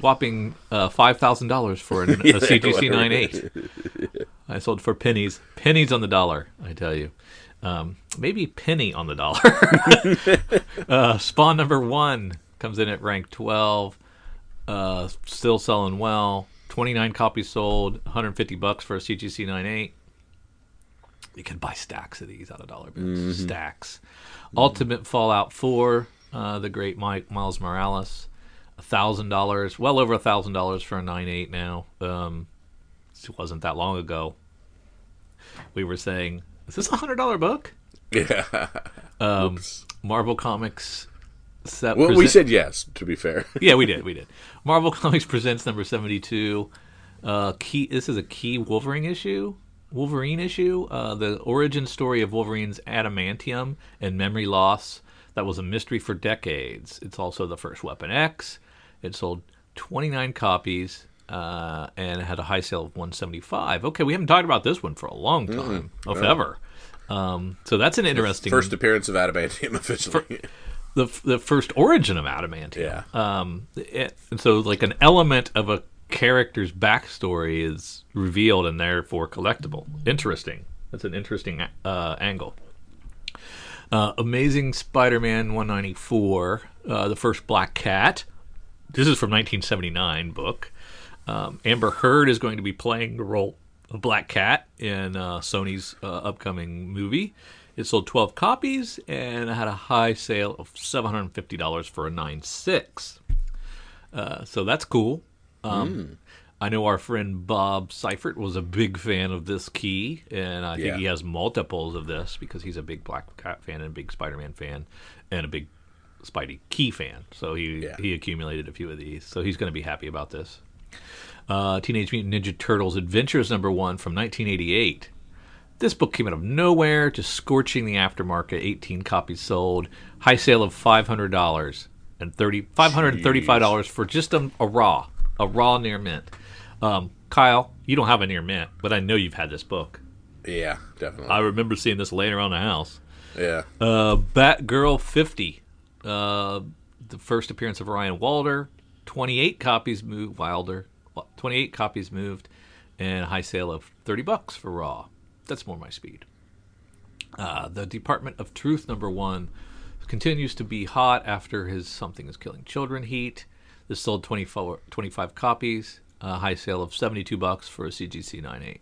whopping uh, $5,000 for an, a CGC 98. I sold for pennies. Pennies on the dollar, I tell you. Um, maybe penny on the dollar. uh, Spawn number one comes in at rank 12. Uh, still selling well. 29 copies sold. 150 bucks for a CGC 98. You can buy stacks of these out of dollar bills. Stacks. Ultimate Fallout 4, uh, the great Mike Miles Morales, thousand dollars, well over a thousand dollars for a nine eight now. Um, it wasn't that long ago. We were saying, is this a hundred dollar book? yeah. Um, Marvel Comics Set Well, we said yes. To be fair, yeah, we did. We did. Marvel Comics presents number seventy-two. Uh, key. This is a key Wolverine issue. Wolverine issue. Uh, the origin story of Wolverine's adamantium and memory loss. That was a mystery for decades. It's also the first Weapon X. It sold twenty-nine copies. Uh, and it had a high sale of 175. Okay, we haven't talked about this one for a long time, if ever. Um, so that's an interesting first appearance of adamantium officially. the the first origin of adamantium. Yeah. Um, it, and so like an element of a character's backstory is revealed and therefore collectible. Interesting. That's an interesting uh, angle. Uh, Amazing Spider-Man 194, uh, the first Black Cat. This is from 1979 book. Um, Amber Heard is going to be playing the role of Black Cat in uh, Sony's uh, upcoming movie. It sold 12 copies and had a high sale of $750 for a 9.6. Uh, so that's cool. Um, I know our friend Bob Seifert was a big fan of this key, and I think Yeah. he has multiples of this because he's a big Black Cat fan and a big Spider-Man fan and a big Spidey key fan. So he Yeah. he accumulated a few of these. So he's going to be happy about this. Uh, Teenage Mutant Ninja Turtles Adventures number one from 1988. This book came out of nowhere, just scorching the aftermarket. 18 copies sold, high sale of $500 and 30 $535 for just a, a raw, a raw near mint. Um, Kyle, you don't have a near mint, but I know you've had this book. yeah, definitely. I remember seeing this laying around the house. yeah, Uh, Batgirl 50, uh, the first appearance of Ryan Walder. 28 copies moved. Wilder, 28 copies moved, and a high sale of 30 bucks for Raw. That's more my speed. Uh, the Department of Truth number one continues to be hot after his Something is Killing Children heat. This sold 24, 25 copies, a high sale of 72 bucks for a CGC 98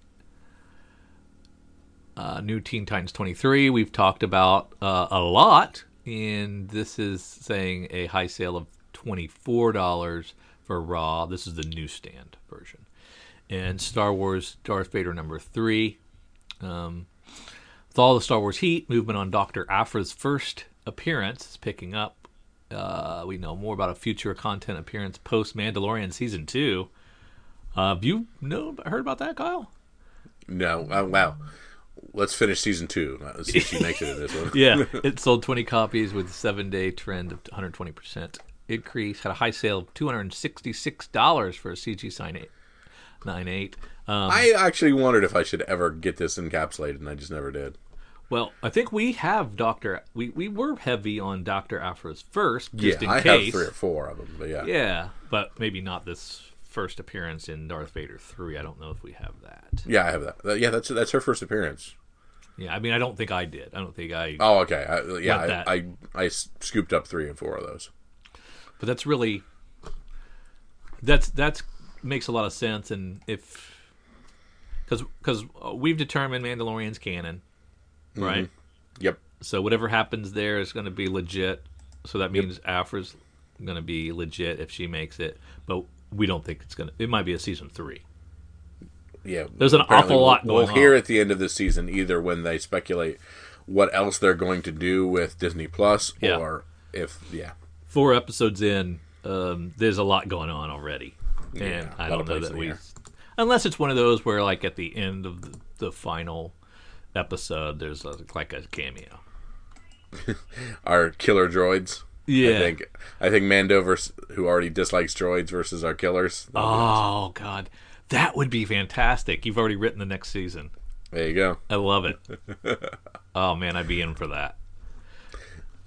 uh, New Teen Titans 23 we've talked about uh, a lot, and this is saying a high sale of $24 for Raw. This is the newsstand version. And Star Wars Darth Vader number 3. Um, with all the Star Wars heat, movement on Dr. Aphra's first appearance is picking up. Uh, we know more about a future content appearance post Mandalorian season 2. Uh, have you know heard about that, Kyle? no, uh, wow. Let's finish season two. Let's see if she makes it in this one. yeah, it sold 20 copies with a seven day trend of 120% increase. Had a high sale of $266 for a CG sign 8. 98. Um, I actually wondered if I should ever get this encapsulated, and I just never did. Well, I think we have Dr. We, we were heavy on Dr. Aphra's first, just yeah, in I case. have three or four of them, but yeah. Yeah, but maybe not this first appearance in Darth Vader 3. I don't know if we have that. Yeah, I have that. Yeah, that's that's her first appearance. Yeah, I mean, I don't think I did. I don't think I. Oh, okay. I, yeah, I. I, I scooped up three and four of those. but that's really that's that's makes a lot of sense and if because because we've determined mandalorian's canon right Yep. so whatever happens there is going to be legit so that means Aphra's going to be legit if she makes it but we don't think it's going to it might be a season three Yeah. There's an awful lot We'll, we'll going hear on. at the end of the season either when they speculate what else they're going to do with Disney Plus, Yeah. or if yeah, four episodes in um, there's a lot going on already and Yeah, i don't know that we unless it's one of those where like at the end of the, the final episode there's a, like a cameo our killer droids. Yeah. I think I think Mando versus who already dislikes droids versus our killers. Oh God, that would be fantastic. You've already written the next season. There you go. I love it. oh man, I'd be in for that.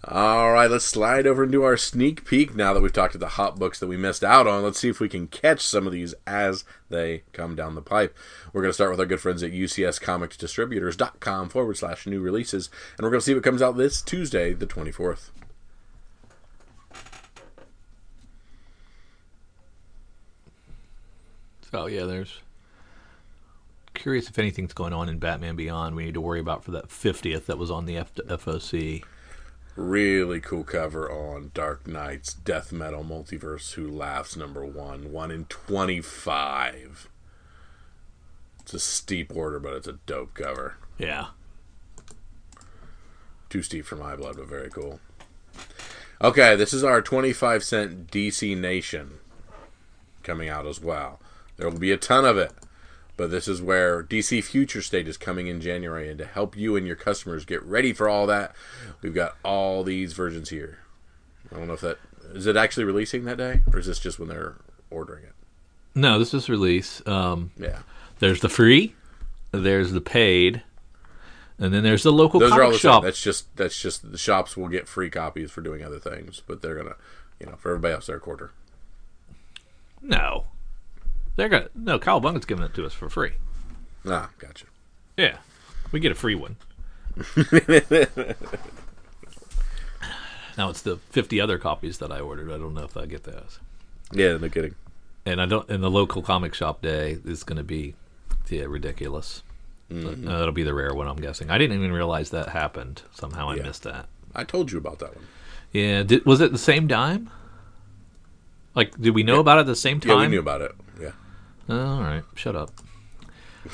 All right, let's slide over into our sneak peek now that we've talked to the hot books that we missed out on. Let's see if we can catch some of these as they come down the pipe. We're going to start with our good friends at UCSComicsDistributors.com forward slash new releases, and we're going to see what comes out this Tuesday, the 24th. So yeah, there's curious if anything's going on in Batman Beyond. We need to worry about for that fiftieth that was on the F- FOC. Really cool cover on Dark Nights Death Metal Multiverse Who Laughs number one, one in 25. It's a steep order, but it's a dope cover. Yeah. Too steep for my blood, but very cool. Okay, this is our 25 cent DC Nation coming out as well. There will be a ton of it. But this is where DC Future State is coming in January. And to help you and your customers get ready for all that, we've got all these versions here. I don't know if that. Is it actually releasing that day? Or is this just when they're ordering it? No, this is release. Um, Yeah. there's the free, there's the paid, and then there's the local Those are all the shop. same. That's just that's just the shops will get free copies for doing other things, but they're gonna, you know, for everybody else, they're a quarter. No, they're gonna no. Kyle Bunget's giving it to us for free. Ah, gotcha. Yeah, we get a free one. now it's the fifty other copies that I ordered. I don't know if I get those. Yeah, no kidding. And I don't. And the local comic shop day is going to be, yeah, ridiculous. So, uh, that'll be the rare one, I'm guessing. I didn't even realize that happened. Somehow I Yeah. missed that. I told you about that one. Yeah, did, was it the same dime? Like, did we know about it at the same time? Yeah, we knew about it. Oh, all right, shut up.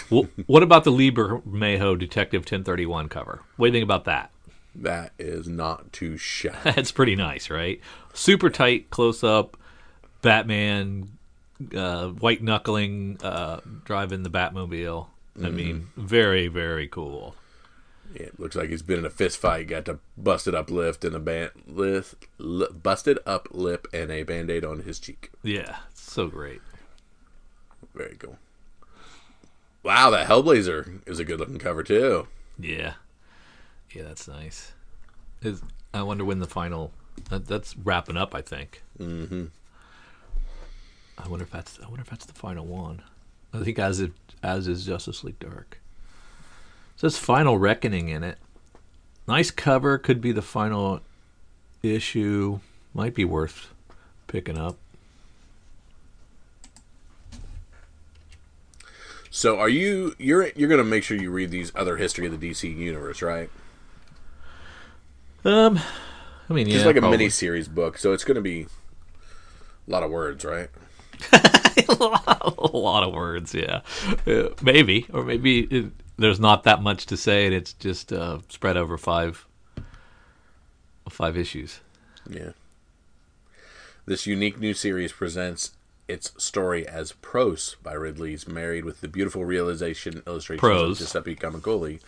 well, what about the Lee Bermejo Detective 1031 cover? What do you think about that? That is not too shabby. That's pretty nice, right? Super tight close up, Batman, uh, white knuckling, uh, driving the Batmobile. I mean, very, very cool. It looks like he's been in a fist fight, got to busted up lift and a band list, busted up lip and a band aid on his cheek. Yeah, so great. Very cool. Wow, that Hellblazer is a good looking cover too. Yeah, yeah, that's nice. Is I wonder when the final. That, that's wrapping up, I think. Mm-hmm. I wonder if that's. I wonder if that's the final one. I think as it as is Justice League Dark. It says Final Reckoning in it. Nice cover. Could be the final issue. Might be worth picking up. So are you you're you're gonna make sure you read these other history of the DC universe, right? Um, I mean, yeah, It's like a mini series book, so it's gonna be a lot of words, right? a lot of words, yeah. Uh, maybe, or maybe it, there's not that much to say, and it's just uh, spread over five five issues. Yeah. This unique new series presents its story as Prose by Ridley's married with the beautiful realization illustrations Prose. of Giuseppe Camuncoli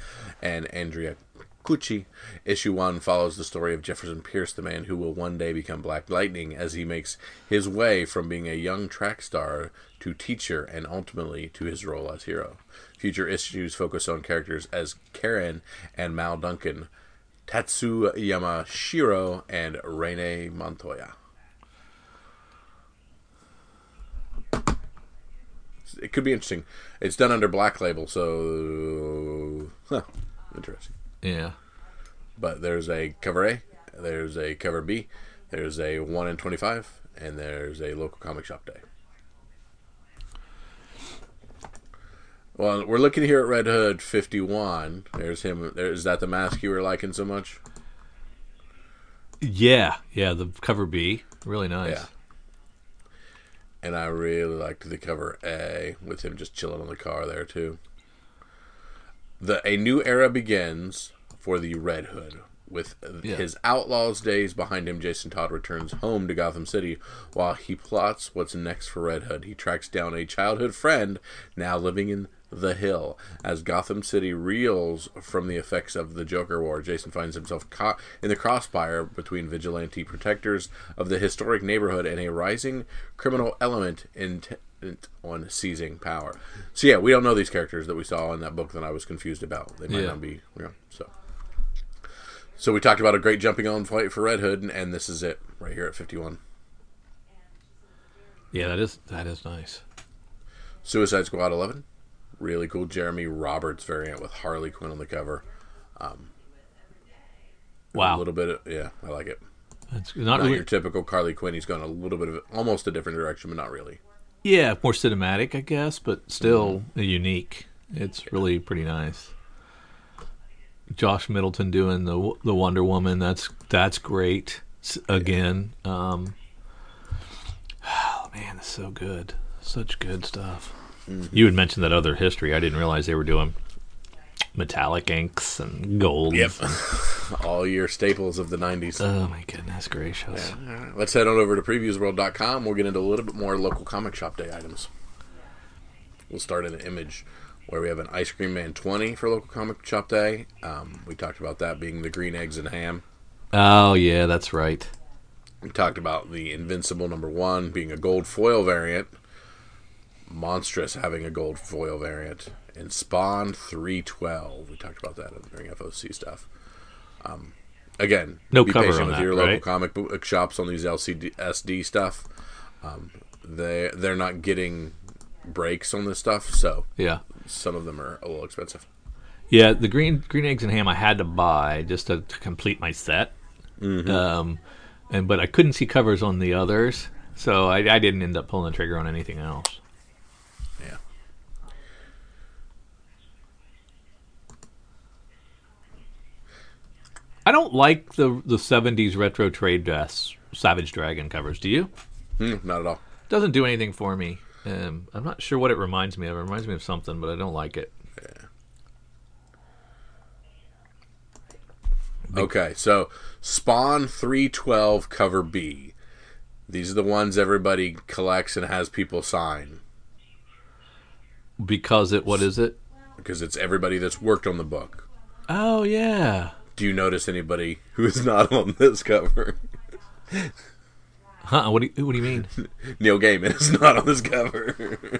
and Andrea Cucchi. Issue 1 follows the story of Jefferson Pierce, the man who will one day become Black Lightning as he makes his way from being a young track star to teacher and ultimately to his role as hero. Future issues focus on characters as Karen and Mal Duncan, Tatsu Yamashiro, and Renee Montoya. It could be interesting. It's done under Black Label, so huh, interesting. Yeah, But there's a cover A, there's a cover B, there's a one in twenty-five, and there's a local comic shop day. Well, we're looking here at Red Hood fifty-one. There's him. There, is that the mask you were liking so much? yeah, yeah. The cover B, really nice. Yeah. And I really liked the cover A with him just chilling on the car there too. The a new era begins for the Red Hood. With Yeah. his outlaws days behind him, Jason Todd returns home to Gotham City while he plots what's next for Red Hood. He tracks down a childhood friend now living in the Hill. As Gotham City reels from the effects of the Joker War, Jason finds himself caught in the crossfire between vigilante protectors of the historic neighborhood and a rising criminal element intent on seizing power. So yeah, we don't know these characters that we saw in that book that I was confused about. They might Yeah. not be, so. So we talked about a great jumping on fight for Red Hood, and, and this is it right here at 51. yeah. That is that is nice. Suicide Squad 11. Really cool Jeremy Roberts variant with Harley Quinn on the cover. A Wow, a little bit of, yeah, I like it. it's not Not really. your typical Harley Quinn. He's gone a little bit of almost a different direction, but not really. Yeah, more cinematic, I guess, but still Mm-hmm. unique. It's really pretty nice. Josh Middleton doing the the Wonder Woman. That's that's great. Again, um, oh man, it's so good. Such good stuff. Mm-hmm. You had mentioned that other history. I didn't realize they were doing metallic inks and gold. Yep. All your staples of the 90s. Oh my goodness gracious. Alright, Let's head on over to previewsworld.com. We'll get into a little bit more local comic shop day items. We'll start in an image where we have an Ice Cream Man 20 for local comic shop day. Um, we talked about that being the green eggs and ham. Oh yeah, that's right. We talked about the Invincible number one being a gold foil variant. Monstrous having a gold foil variant. In Spawn 312. We talked about that during FOC stuff. Um, again, No be cover patient on with that, your local right? comic book shops on these LCD SD stuff. Um, they they're not getting breaks on this stuff, so Yeah. some of them are a little expensive. Yeah, the green green eggs and ham I had to buy just to, to complete my set. Um, and but I couldn't see covers on the others, so I, I didn't end up pulling the trigger on anything else. Yeah. I don't like the the '70s retro trade dress Savage Dragon covers. Do you? Hmm, not at all. Doesn't do anything for me. Um, I'm not sure what it reminds me of. It reminds me of something, but I don't like it. Yeah. Okay, so Spawn 312 cover B. These are the ones everybody collects and has people sign Because it, what is it? because it's everybody that's worked on the book. Oh yeah. Do you notice anybody who is not on this cover? Huh? What do you, what do you mean? Neil Gaiman is not on this cover.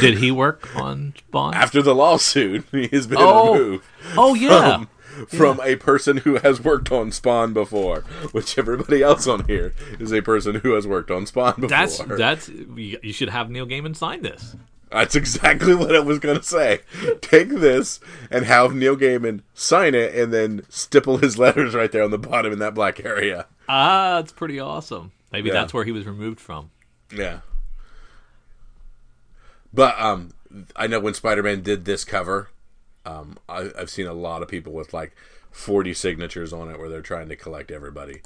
Did he work on Spawn? After the lawsuit, he has been Oh. removed oh yeah. from, from a person who has worked on Spawn before, which everybody else on here is a person who has worked on Spawn before. That's that's you should have Neil Gaiman sign this. That's exactly what I was going to say. Take this and have Neil Gaiman sign it and then stipple his letters right there on the bottom in that black area. Ah, that's pretty awesome. Maybe Yeah. that's where he was removed from. Yeah. But um I know when Spider-Man did this cover, um I, I've seen a lot of people with like 40 signatures on it where they're trying to collect everybody.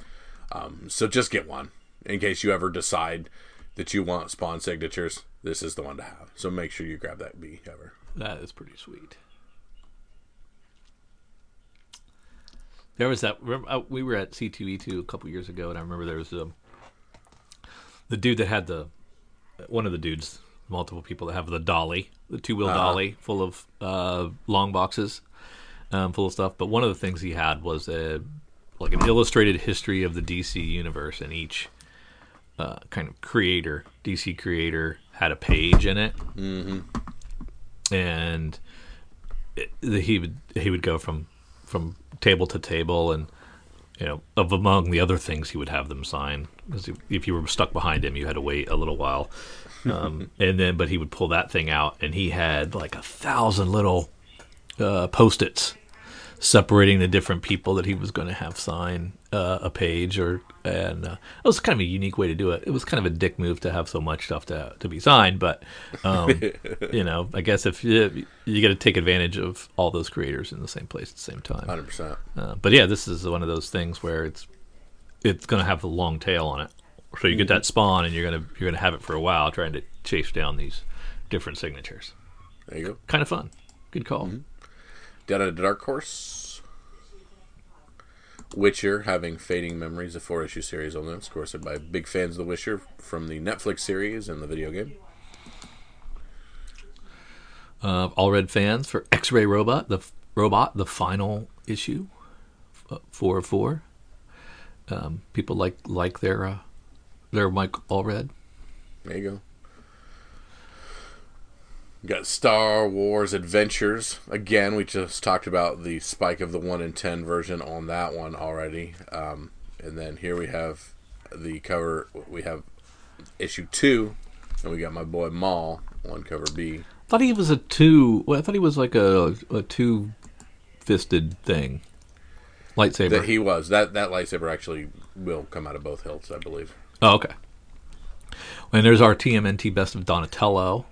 Um so just get one in case you ever decide that you want Spawn signatures. This is the one to have. So make sure you grab that B cover. That is pretty sweet. There was that. Remember, uh, we were at C2E2 a couple years ago, and I remember there was a the dude that had the one of the dudes, multiple people that have the dolly, the two wheel dolly, full of uh, long boxes, um, full of stuff. But one of the things he had was a like an illustrated history of the DC universe, and each uh, kind of creator, DC creator, had a page in it. And it, he would he would go from from table to table and you know of among the other things he would have them sign. Because if, if you were stuck behind him you had to wait a little while. Um, and then but he would pull that thing out and he had like a thousand little uh, post-its separating the different people that he was going to have sign uh, a page or and uh, it was kind of a unique way to do it. It was kind of a dick move to have so much stuff to to be signed, but um, you know, I guess if you you got to take advantage of all those creators in the same place at the same time. 100%. Uh, but yeah, this is one of those things where it's it's going to have a long tail on it. So you get that spawn, and you're gonna you're gonna have it for a while, trying to chase down these different signatures. There you go. Kind of fun. Good call. Down at Dark Horse. Witcher having fading memories, a four issue series on this, scored by big fans of The Witcher from the Netflix series and the video game. uh, Allred fans for X-Ray Robot, the f- robot, the final issue, uh, four of four. Um, people like like their uh, their Mike Allred. There you go. Got Star Wars Adventures. Again, we just talked about the spike of the 1 in 10 version on that one already. Um, and then here we have the cover. We have issue 2. And we got my boy Maul on cover B. thought he was a two. Well, I thought he was like a a two fisted thing, lightsaber. That he was. That, that lightsaber actually will come out of both hilts, I believe. oh, okay. And there's our TMNT Best of Donatello.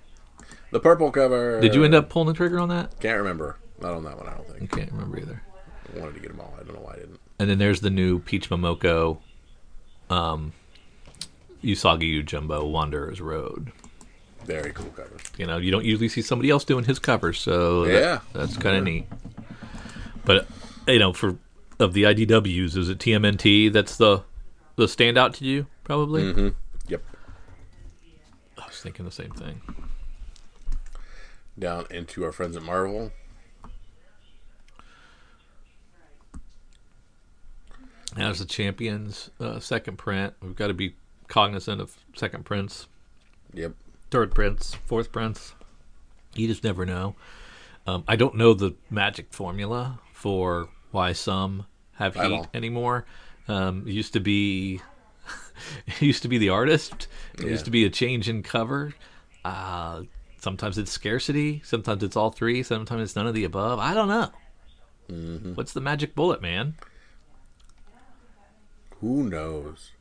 The purple cover. Did you end up pulling the trigger on that? Can't remember. Not on that one, I don't I think. can't remember either. I wanted to get them all. I don't know why I didn't. And then there's the new Peach Momoko, um, Usagi Yojimbo Wanderer's Road. Very cool cover. You know, you don't usually see somebody else doing his covers, so that- Yeah. that's kind of neat. but you know, for of the IDWs, is it TMNT that's the the standout to you? Probably. Mm-hmm. Yep. I was thinking the same thing. Down into our friends at Marvel. Now as the champions, uh, second print, we've got to be cognizant of second prints, Yep. third prints, fourth prints. You just never know. Um, I don't know the magic formula for why some have At heat anymore. Um, it used to be, it used to be the artist. It Yeah. used to be a change in cover. Uh, sometimes it's scarcity. Sometimes it's all three. Sometimes it's none of the above. I don't know. Mm-hmm. What's the magic bullet, man? Who knows?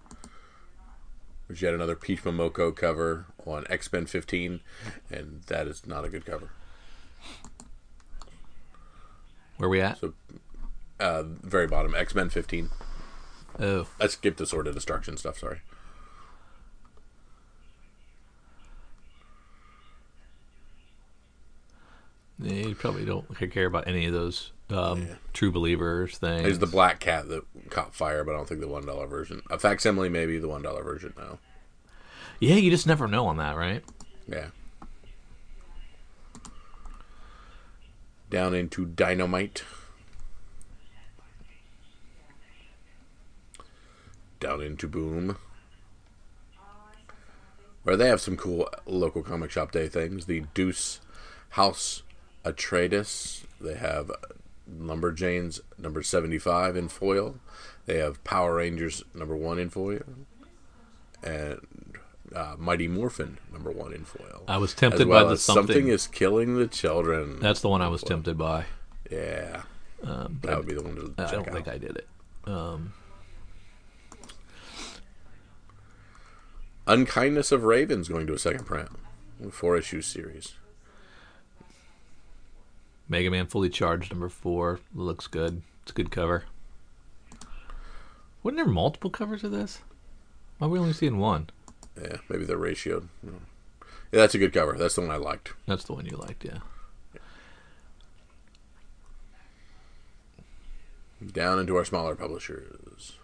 There's yet another Peach Momoko cover on X Men 15, and that is not a good cover. Where we at? So, uh, very bottom, X Men 15. Oh, I skipped the Sword of Destruction stuff. Sorry. You probably don't care about any of those um, true believers things. There's the Black Cat that caught fire, but I don't think the one dollar version. A facsimile, maybe the one dollar version. No. yeah, you just never know on that, right? Yeah. Down into Dynamite. Down into Boom. Where they have some cool local comic shop day things. The Dune House Atreides. They have Lumberjanes number 75 in foil. They have Power Rangers number 1 in foil. And uh, Mighty Morphin number 1 in foil. I was As tempted well by the something. something is killing the children. That's the one I was tempted by. yeah, Um, that would be the one to I don't out. think I did it. Um, Unkindness of Ravens going to a second print, four issue series. Mega Man Fully Charged number four looks good. It's a good cover. Wasn't there multiple covers of this? Why are we only seeing one? Yeah, maybe they're ratioed. Yeah, that's a good cover. That's the one I liked. That's the one you liked, yeah. Down into our smaller publishers.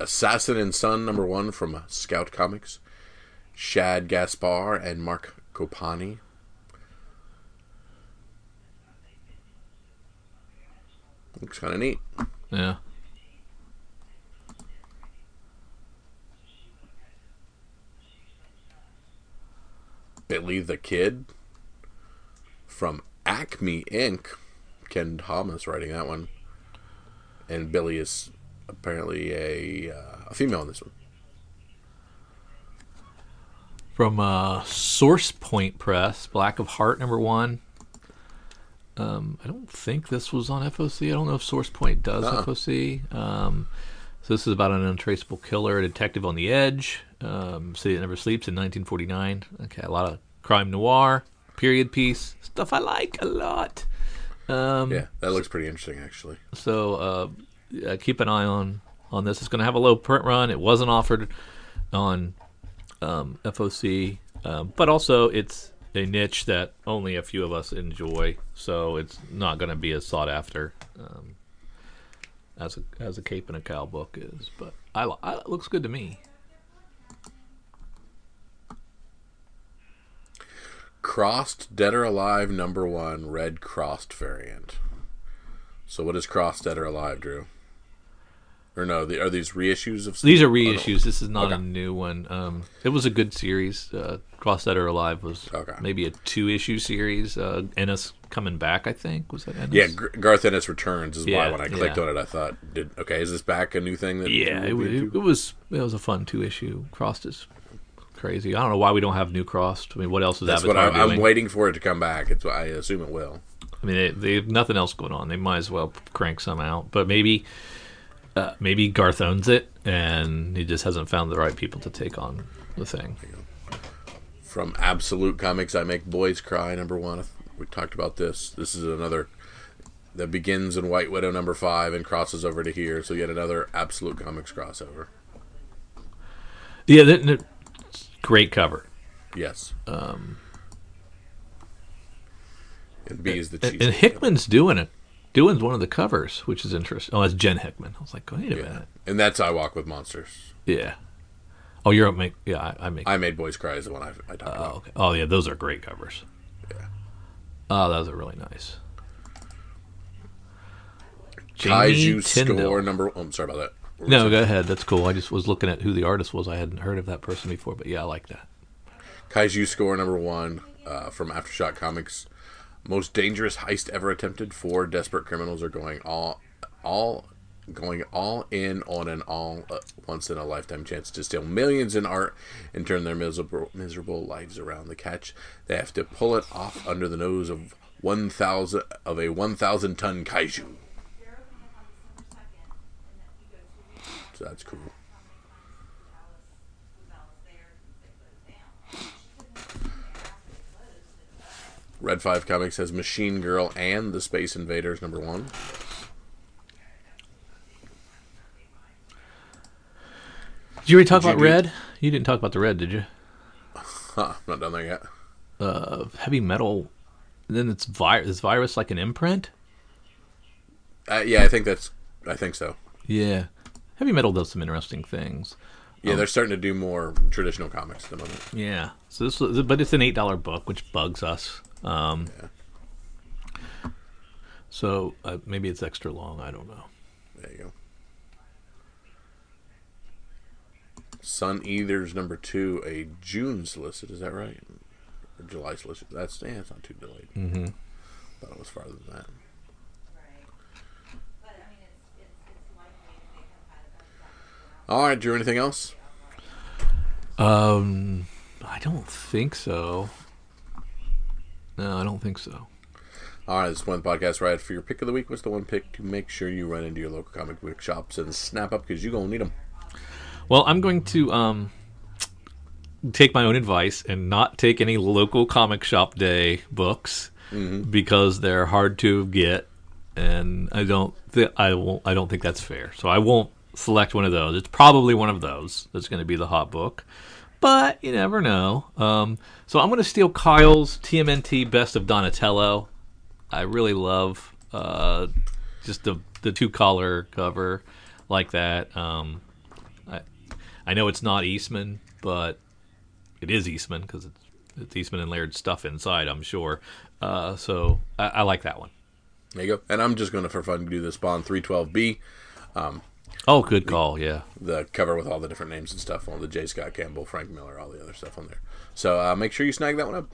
Assassin and Son number one from Scout Comics. Shad Gaspard and Mark Kopani. Looks kind of neat. Yeah. Billy the Kid from Acme Inc. Ken Thomas writing that one, and Billy is apparently a uh, a female in this one. From uh, Source Point Press, Black of Heart number one. Um, I don't think this was on FOC. I don't know if SourcePoint does Uh-uh. FOC. Um, so this is about an untraceable killer, a detective on the edge, um, city that never sleeps in 1949. Okay, a lot of crime noir, period piece stuff I like a lot. Um, Yeah, that looks pretty interesting actually. so uh, keep an eye on on this. It's going to have a low print run. It wasn't offered on um, FOC, um, but also it's a niche that only a few of us enjoy. So it's not going to be as sought after um, as a as a cape and a cow book is. But I, I it looks good to me. Crossed Dead or Alive number one red crossed variant. So what is Crossed Dead or Alive, Drew? Or no, the, are these reissues of? These are Oh, no. reissues. This is not a new one. Um, it was a good series. Uh, Crossed Dead or Alive was Okay. maybe a two issue series. Uh, Ennis coming back, I think. Was that Ennis? Yeah, G- Garth Ennis returns is Yeah, why when I clicked yeah. on it, I thought, "Did okay? Is this back a new thing?" That Yeah, it, we'll wa- be it, it was it was a fun two issue. Crossed is crazy. I don't know why we don't have new Crossed. I mean, what else is That's what I, I'm waiting for it to come back. It's I assume it will. I mean, they, they have nothing else going on. They might as well crank some out. But maybe uh, maybe Garth owns it, and he just hasn't found the right people to take on the thing. From Absolute Comics, I make boys cry. Number one, we talked about this. This is another that begins in White Widow number five and crosses over to here. So yet another Absolute Comics crossover. Yeah, th- th- great cover. Yes. Um, And B is the And, cheese. and Hickman's doing it. Doing one of the covers, which is interesting. Oh, that's Jen Hickman. I was like, wait a Yeah. minute. And that's I Walk with Monsters. Yeah. Oh, you're make. Yeah, I, I make. I Made Boys Cry is the one I, I talked oh, about. okay. Oh, yeah, those are great covers. Yeah. Oh, those are really nice. Kaiju Tyndall. Score number. Oh, I'm sorry about that. No, go ahead. That's cool. I just was looking at who the artist was. I hadn't heard of that person before, but yeah, I like that. Kaiju Score number one uh, from Aftershock Comics. Most dangerous heist ever attempted. Four desperate criminals are going all, all, going all in on an all uh, once in a lifetime chance to steal millions in art and turn their miserable miserable lives around. The catch: they have to pull it off under the nose of one thousand of a one thousand ton kaiju. So that's cool. Red Five Comics has Machine Girl and the Space Invaders number one. Did you already talk Did you about do- Red? You didn't talk about the Red, did you? Huh, not done there yet. Uh, heavy metal. Then it's vi- is virus like an imprint? Uh, yeah, I think that's. I think so. Yeah. Heavy metal does some interesting things. Yeah, they're starting to do more traditional comics at the moment. Yeah. So this, was- but it's an eight dollar book, which bugs us. Um, So uh, maybe it's extra long. I don't know. There you go. Sun Eaters number two, a June solicit. Is that right? Or July solicit. That's yeah, it's not too delayed. Mm-hmm. Thought it was farther than that. All right, Drew. Anything else? Um, I don't think so. No, I don't think so. All right, this is one podcast right for your pick of the week. What's the one pick to make sure you run into your local comic book shops and snap up because you're gonna need them. Well, I'm going to um take my own advice and not take any local comic shop day books because they're hard to get, and I don't th- I won't I don't think that's fair. So I won't select one of those. It's probably one of those that's going to be the hot book, but you never know. Um, so I'm going to steal Kyle's TMNT Best of Donatello. I really love uh, just the the two color cover like that. Um, I I know it's not Eastman, but it is Eastman because it's, it's Eastman and Laird stuff inside. I'm sure. Uh, so I, I like that one. There you go. And I'm just gonna for fun do this Spawn 312B, Oh, good call. Yeah. the cover with all the different names and stuff on the J. Scott Campbell, Frank Miller, all the other stuff on there. So uh, make sure you snag that one up.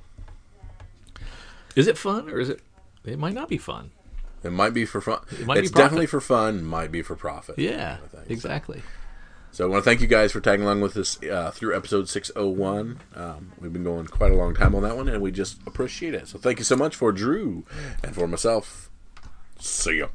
Is it fun or is it? It might not be fun. It might be for fun. might it's definitely for fun. Might be for profit. Yeah. I think. Exactly. So I want to thank you guys for tagging along with us uh, through episode 601. Um, we've been going quite a long time on that one, and we just appreciate it. So thank you so much for Drew and for myself. See ya.